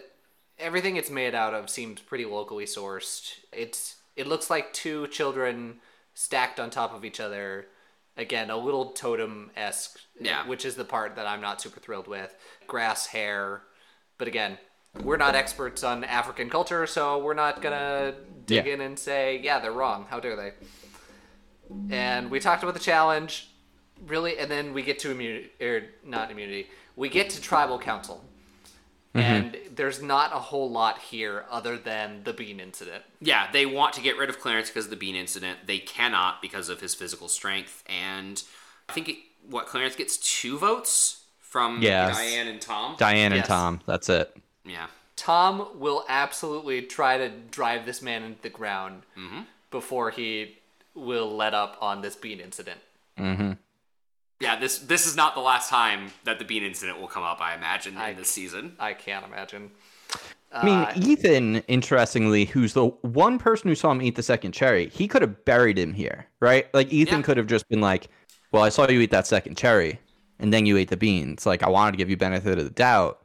everything it's made out of seems pretty locally sourced. It's it looks like two children stacked on top of each other. Again, a little totem esque. Yeah. Which is the part that I'm not super thrilled with. Grass hair. But again, we're not experts on African culture, so we're not gonna dig Yeah. in and say, yeah, they're wrong. How dare they? And we talked about the challenge, really, and then we get to immunity, or not immunity. We get to tribal council, Mm-hmm. and there's not a whole lot here other than the bean incident. Yeah, they want to get rid of Clarence because of the Bean incident. They cannot because of his physical strength. And I think it, what Clarence gets two votes from Yes. Diane and Tom. Diane and Tom, that's it. yeah. Tom will absolutely try to drive this man into the ground mm-hmm. before he will let up on this bean incident. Mm-hmm. Yeah, this this is not the last time that the Bean incident will come up, I imagine, I- in this season. I can't imagine. I mean, Uh, Ethan, interestingly, who's the one person who saw him eat the second cherry, he could have buried him here, right? Like Ethan Yeah. could have just been like, "Well, I saw you eat that second cherry, and then you ate the beans. Like I wanted to give you benefit of the doubt,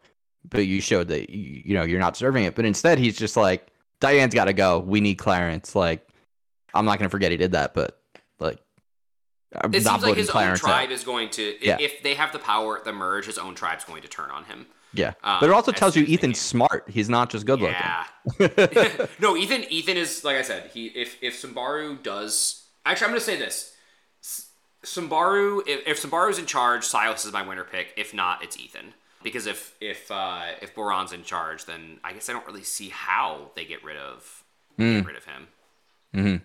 but you showed that you, you know you're not serving it." But instead, he's just like, "Diane's got to go. We need Clarence." Like, I'm not gonna forget he did that, but like, I'm It seems like his own Clarence out. tribe is going to, Yeah. if they have the power at the merge, his own tribe's going to turn on him. Yeah, um, but it also tells you Ethan's smart. He's not just good looking. Yeah. no, Ethan. Ethan is like I said. He if if Samburu does actually, I'm going to say this. S- Samburu, if, if Samburu's in charge, Silas is my winner pick. If not, it's Ethan. Because if if uh, if Boran's in charge, then I guess I don't really see how they get rid of get rid of him. hmm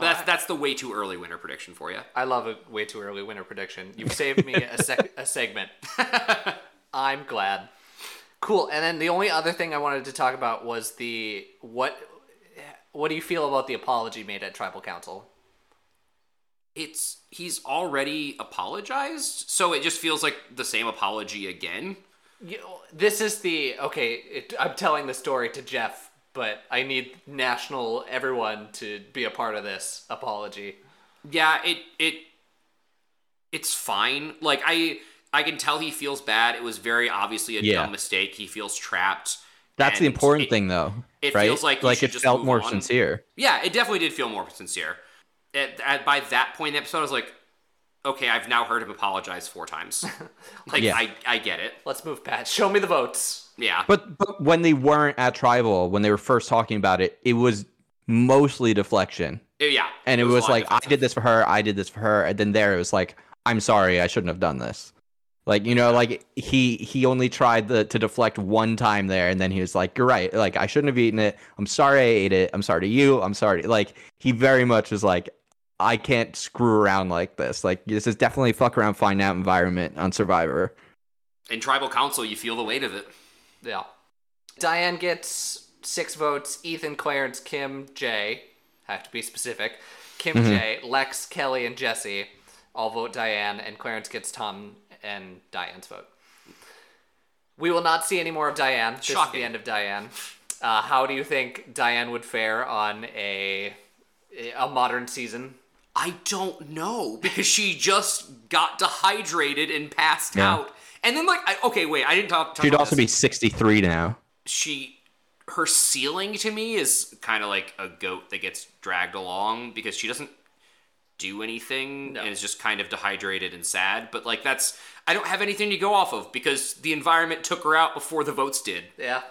That's uh, that's the way too early winner prediction for you. I love a way too early winner prediction. You've saved me a sec- a segment. I'm glad. Cool. And then the only other thing I wanted to talk about was the what what do you feel about the apology made at tribal council? It's he's already apologized, so it just feels like the same apology again. You this is the okay. It, I'm telling the story to Jeff, but I need national everyone to be a part of this apology. Yeah, it it it's fine. Like I I can tell he feels bad. It was very obviously a Yeah. dumb mistake. He feels trapped. That's the important it- thing, though. it right? feels like like it just felt more on. sincere. Yeah, it definitely did feel more sincere. At, at, by that point in the episode, I was like, okay, I've now heard him apologize four times. like Yeah. I I get it. Let's move, Pat. Show me the votes. Yeah. But but when they weren't at tribal, when they were first talking about it, it was mostly deflection, oh, yeah. and it, a was, lot like I did this for her, I did this for her, and then there it was like I'm sorry, I shouldn't have done this. Like you know, like he he only tried the, to deflect one time there, and then he was like, "You're right. Like I shouldn't have eaten it. I'm sorry I ate it. I'm sorry to you. I'm sorry." Like he very much was like, "I can't screw around like this. Like this is definitely fuck around, find out environment on Survivor." In tribal council, you feel the weight of it. Yeah. Diane gets six votes. Ethan, Clarence, Kim, Jay. Have to be specific. Kim, Jay, Lex, Kelly, and Jessie all vote Diane, and Clarence gets Tom and Diane's vote. We will not see any more of Diane. This is Shocking. the end of Diane. Uh, how do you think Diane would fare on a a modern season? I don't know because she just got dehydrated and passed Yeah. out. And then like, I, okay, wait, I didn't talk. talk She'd about also this. be 63 now. she her ceiling to me is kind of like a goat that gets dragged along because she doesn't do anything No. and is just kind of dehydrated and sad but like that's i don't have anything to go off of because the environment took her out before the votes did Yeah.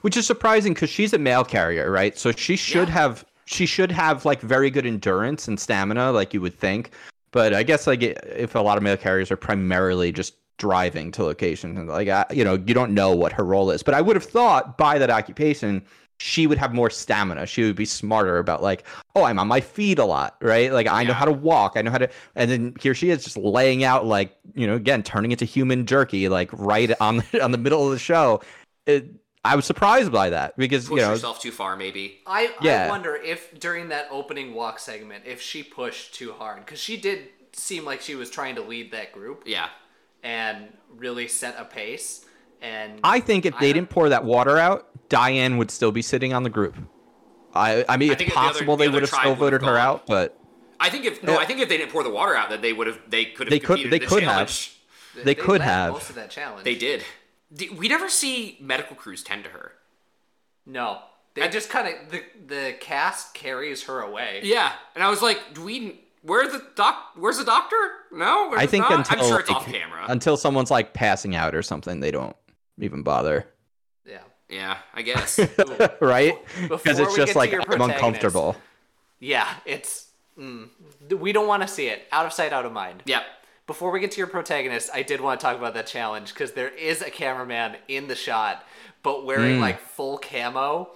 which is surprising because she's a mail carrier, right? So she should Yeah. have she should have like very good endurance and stamina, like you would think. But I guess like if a lot of mail carriers are primarily just driving to locations, and like I, you know, you don't know what her role is. But I would have thought by that occupation, she would have more stamina. She would be smarter about like, oh, I'm on my feet a lot, right? Like I know how to walk, I know how to, and then here she is just laying out like, you know, again turning into human jerky, like right on the, on the middle of the show. It, I was surprised by that because push you know yourself too far maybe I, I wonder if during that opening walk segment, if she pushed too hard, because she did seem like she was trying to lead that group yeah and really set a pace. And I think if I they didn't pour that water out, Diane would still be sitting on the group. I I mean I it's think if the other- possible the they would have still voted her out, but i think if no Yeah. i think if they didn't pour the water out that they would have they could have They could- they the could have. challenge. they could have. most of that challenge. they did D- we never see medical crews tend to her No, they just kind of the the cast carries her away. yeah and i was like do we where the doc where's the doctor no I think not? until i'm sure it's like, off camera until someone's like passing out or something, they don't even bother, Yeah. yeah i guess right? Because it's just like I'm uncomfortable. Yeah, it's mm, we don't want to see it. Out of sight, out of mind. yep Before we get to your protagonist, I did want to talk about that challenge because there is a cameraman in the shot, but wearing hmm. like full camo.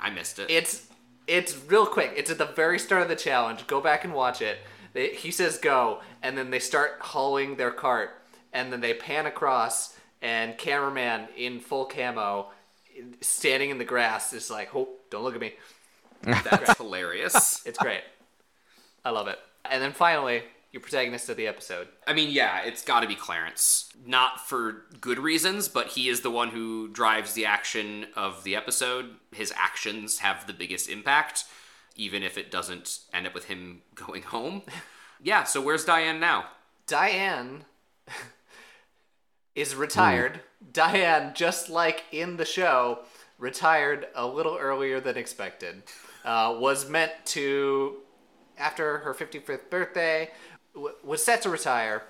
i missed it It's it's real quick. It's at the very start of the challenge. Go back and watch it. They, he says go, and then they start hauling their cart, and then they pan across, and cameraman in full camo, standing in the grass, is like, "Oh, don't look at me." That's hilarious. It's great. I love it. And then finally, your protagonist of the episode. I mean, yeah, it's got to be Clarence. Not for good reasons, but he is the one who drives the action of the episode. His actions have the biggest impact, even if it doesn't end up with him going home. Yeah, so where's Diane now? Diane is retired. Diane, just like in the show, retired a little earlier than expected. Uh, was meant to, after her 55th birthday, w- was set to retire,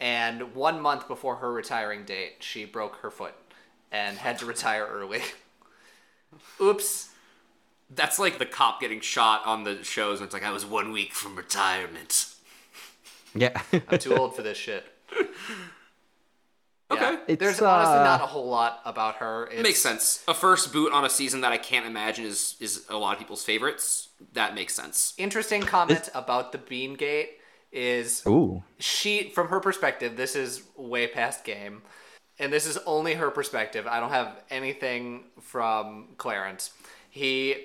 and one month before her retiring date, she broke her foot and had to retire early. Oops. That's like the cop getting shot on the shows, and it's like, I was one week from retirement. Yeah. I'm too old for this shit. Okay. Yeah. It's, There's honestly uh, not a whole lot about her. It's, Makes sense. A first boot on a season that I can't imagine is, is a lot of people's favorites. That makes sense. Interesting comment about the Bean Gate is Ooh. she from her perspective this is way past game. And this is only her perspective. I don't have anything from clarence. He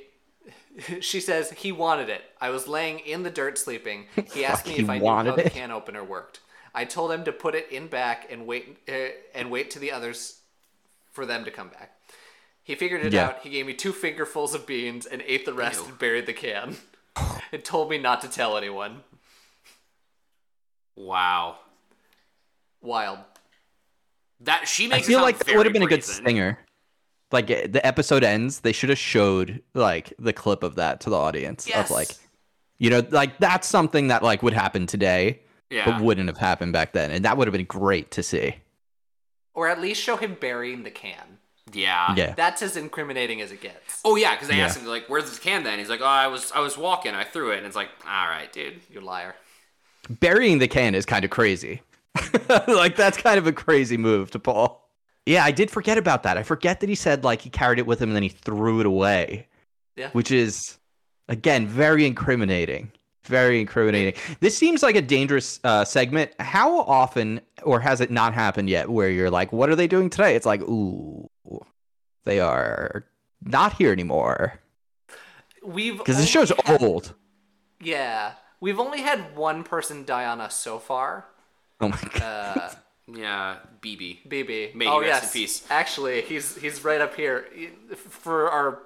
she says he wanted it. I was laying in the dirt sleeping. He asked me if i knew wanted how the can opener worked. I told him to put it in back and wait uh, and wait to the others for them to come back. He figured it Yeah. out. He gave me two fingerfuls of beans and ate the rest Ew. and buried the can and told me not to tell anyone Wow. wild That she I makes. feel it like that would have been a good brazen. stinger. Like eh, the episode ends, they should have showed like the clip of that to the audience Yes. of like, you know, like that's something that like would happen today, Yeah. but wouldn't have happened back then, and that would have been great to see. or at least show him burying the can. yeah. Yeah, That's as incriminating as it gets. Oh yeah, because they Yeah. asked him like, "Where's this can?" Then he's like, "Oh, I was I was walking, I threw it," and it's like, "All right, dude." You liar. Burying the can is kind of crazy. like that's kind of a crazy move to pull. Yeah, I did forget about that. I forget that he said like he carried it with him and then he threw it away. Yeah. Which is again very incriminating. Very incriminating. This seems like a dangerous uh, segment. How often, or has it not happened yet, where you're like, "What are they doing today?" It's like, "Ooh, they are not here anymore." We've Because the show's had- old. Yeah, we've only had one person die on us so far. Oh my god. Uh, Yeah, BB. BB. May he oh rest in peace. actually, he's he's right up here for our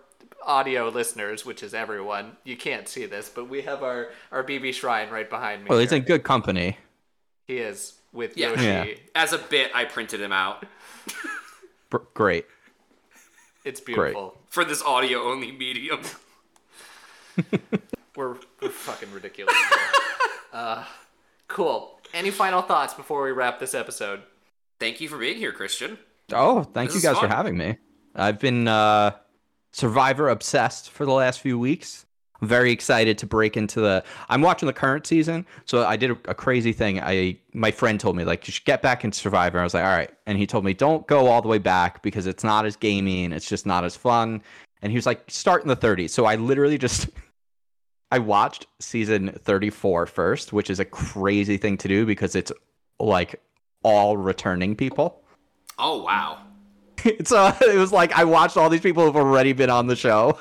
audio listeners, which is everyone. You can't see this, but we have our our BB shrine right behind me. well, he's in good company. He is with Yeah. Yoshi. Yeah. As a bit, I printed him out Br- great. It's beautiful. for this audio only medium. We're we're fucking ridiculous. uh, cool. Any final thoughts before we wrap this episode? Thank you for being here, Christian. Oh, thank This you is guys for having me. I've been uh, Survivor obsessed for the last few weeks. I'm very excited to break into the. I'm watching the current season, so I did a, a crazy thing. I my friend told me like you should get back into Survivor. I was like, all right, and he told me don't go all the way back because it's not as gaming, it's just not as fun. And he was like, start in the 30s. So I literally just. I watched season 34 first, which is a crazy thing to do because it's like all returning people. Oh wow. so it was like I watched all these people who've already been on the show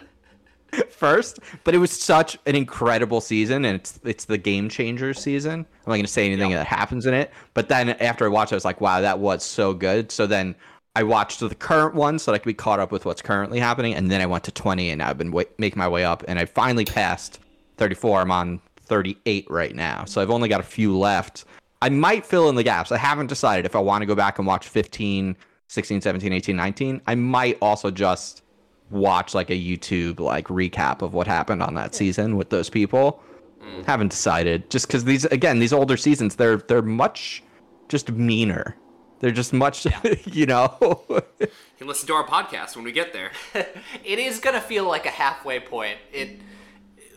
first, but it was such an incredible season, and it's it's the game changer season. I'm not going to say anything that happens in it, but then after I watched, it, I was like, wow, that was so good. So then I watched the current one so that I could be caught up with what's currently happening, and then I went to 20, and I've been wa- making my way up, and I finally passed 34. I'm on 38 right now, so I've only got a few left. I might fill in the gaps. I haven't decided if I want to go back and watch 15, 16, 17, 18, 19. I might also just watch like a YouTube like recap of what happened on that season with those people. Mm. Haven't decided. Just because these again these older seasons they're they're much just meaner. They're just much you know. You can listen to our podcast when we get there. It is gonna feel like a halfway point. It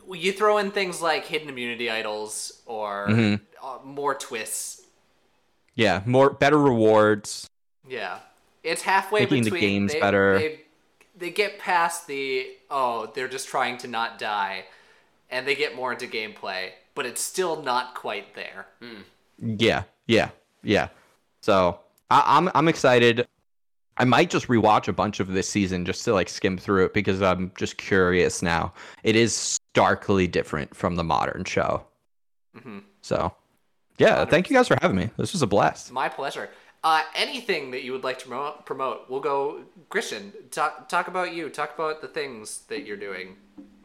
you throw in things like hidden immunity idols or Mm-hmm. uh, more twists. yeah, more better rewards. Yeah, it's halfway Making the games they, better. They, they get past the oh they're just trying to not die, and they get more into gameplay, but it's still not quite there. Yeah, yeah, yeah. So I, I'm I'm excited. I might just rewatch a bunch of this season just to like skim through it because I'm just curious now. It is starkly different from the modern show. Mhm. So, yeah, thank you guys for having me. This was a blast. My pleasure. Uh, anything that you would like to promote, promote, we'll go. Christian, talk talk about you. Talk about the things that you're doing.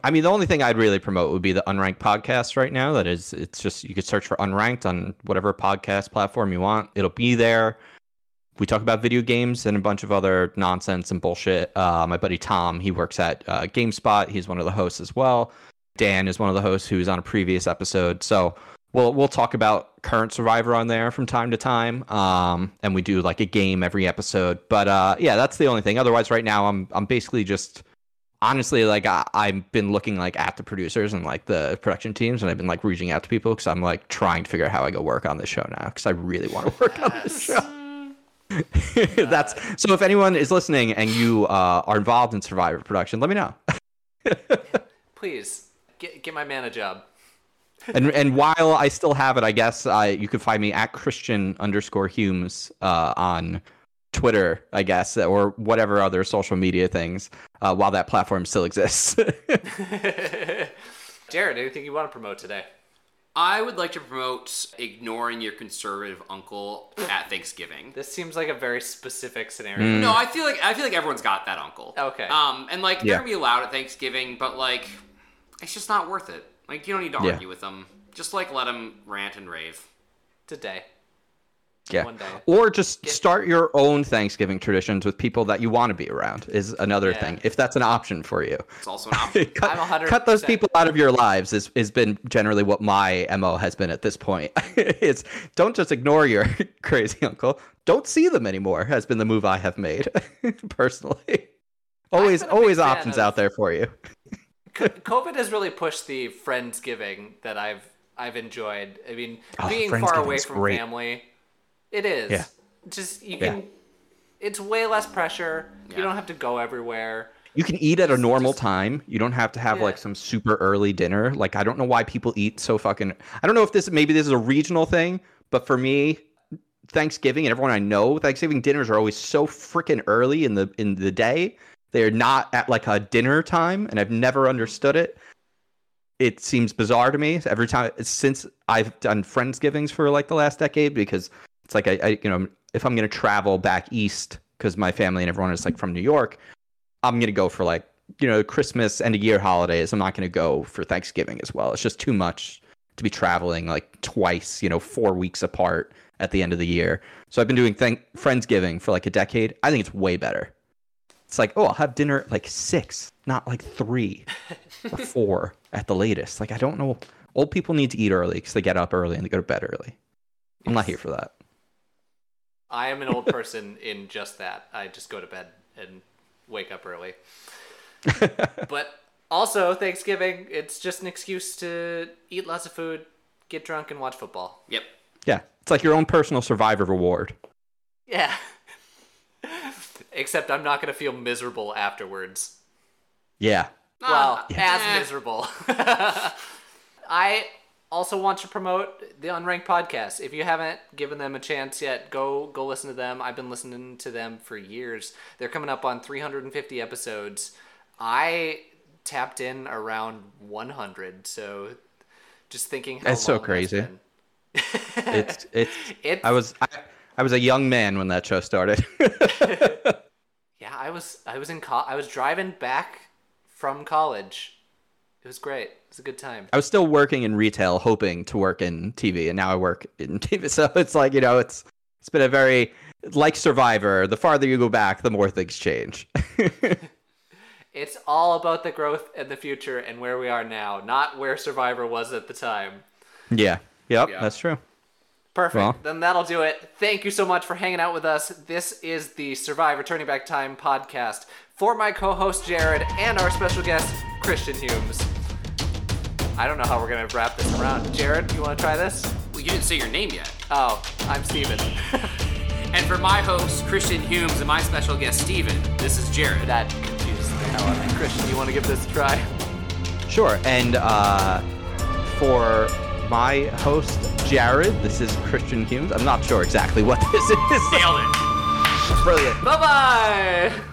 I mean, the only thing I'd really promote would be the Unranked podcast right now. That is, it's just you could search for Unranked on whatever podcast platform you want. It'll be there. We talk about video games and a bunch of other nonsense and bullshit. Uh, my buddy Tom, he works at uh, GameSpot. He's one of the hosts as well. Dan is one of the hosts who's on a previous episode. So we'll we'll talk about current Survivor on there from time to time. Um, and we do like a game every episode. But uh, yeah, that's the only thing. Otherwise, right now I'm I'm basically just honestly like I, i've been looking like at the producers and like the production teams and i've been like reaching out to people because i'm like trying to figure out how i go work on this show now because i really want to work on this show that's so if anyone is listening and you uh, are involved in survivor production let me know Please get get my man a job. and and while i still have it i guess uh, you can find me at christian underscore humes uh, on twitter i guess or whatever other social media things uh, while that platform still exists Jared, anything you want to promote today? I would like to promote ignoring your conservative uncle at Thanksgiving. This seems like a very specific scenario. Mm. No, I feel like I feel like everyone's got that uncle. Okay. Um, and like Yeah. they're gonna be allowed at Thanksgiving, but like it's just not worth it. Like you don't need to Yeah. argue with them. Just like let them rant and rave. Today. Yeah. One day. Or just start your own Thanksgiving traditions with people that you want to be around is another Yeah. thing. If that's an option for you. It's also an option. cut, I'm 100% cut those people out of your lives is has been generally what my MO has been at this point. it's don't just ignore your crazy uncle. Don't see them anymore has been the move I have made personally. Always been a big always options of- out there for you. COVID has really pushed the friendsgiving that I've I've enjoyed. I mean, Oh, being far away from great. family, it is. Yeah. Just you Yeah. can. It's way less pressure. Yeah. You don't have to go everywhere. You can eat at a normal time. You don't have to have Yeah. like some super early dinner. Like I don't know why people eat so fucking. I don't know if this maybe this is a regional thing, but for me, Thanksgiving and everyone I know, Thanksgiving dinners are always so freaking early in the in the day. They're not at like a dinner time, and I've never understood it. It seems bizarre to me every time since I've done friendsgivings for like the last decade because it's like I, I you know if I'm gonna travel back east because my family and everyone is like from New York, I'm gonna go for like you know Christmas end of year holidays. I'm not gonna go for Thanksgiving as well. It's just too much to be traveling like twice, you know, four weeks apart at the end of the year. So I've been doing thank- friendsgiving for like a decade. I think it's way better. It's like oh I'll have dinner at like six, not like three or four at the latest. Like I don't know. Old people need to eat early because they get up early and they go to bed early. I'm not here for that. I am an old person in just that. I just go to bed and wake up early. but also Thanksgiving, it's just an excuse to eat lots of food, get drunk, and watch football. Yep. Yeah, it's like your own personal survivor reward. Yeah. Except I'm not gonna feel miserable afterwards. Yeah, Well, Ah, as eh. miserable. I also want to promote the Unranked podcast. If you haven't given them a chance yet, go go listen to them. I've been listening to them for years. They're coming up on 350 episodes. I tapped in around 100, so just thinking how That's so crazy. it's it's. It's I was I, I was a young man when that show started. yeah. I was I was in co- I was driving back from college. It was great. It was a good time. I was still working in retail, hoping to work in TV, and now I work in TV. So it's like you know, it's it's been a very like Survivor. The farther you go back, the more things change. It's all about the growth and the future and where we are now, not where Survivor was at the time. yeah. Yep. Yeah. That's true. Perfect. Well. Then that'll do it. Thank you so much for hanging out with us. This is the Survivor Turning Back Time podcast for my co host Jared and our special guest, Christian Humes. I don't know how we're going to wrap this around. Jared, you want to try this? Well, you didn't say your name yet. Oh, I'm Steven. And for my host, Christian Humes, and my special guest, Steven, this is Jared. that confused the hell out of me. Christian, you want to give this a try? Sure. And uh, for my host Jared, this is Christian Humes. I'm not sure exactly what this is. Nailed it. Brilliant. Bye bye!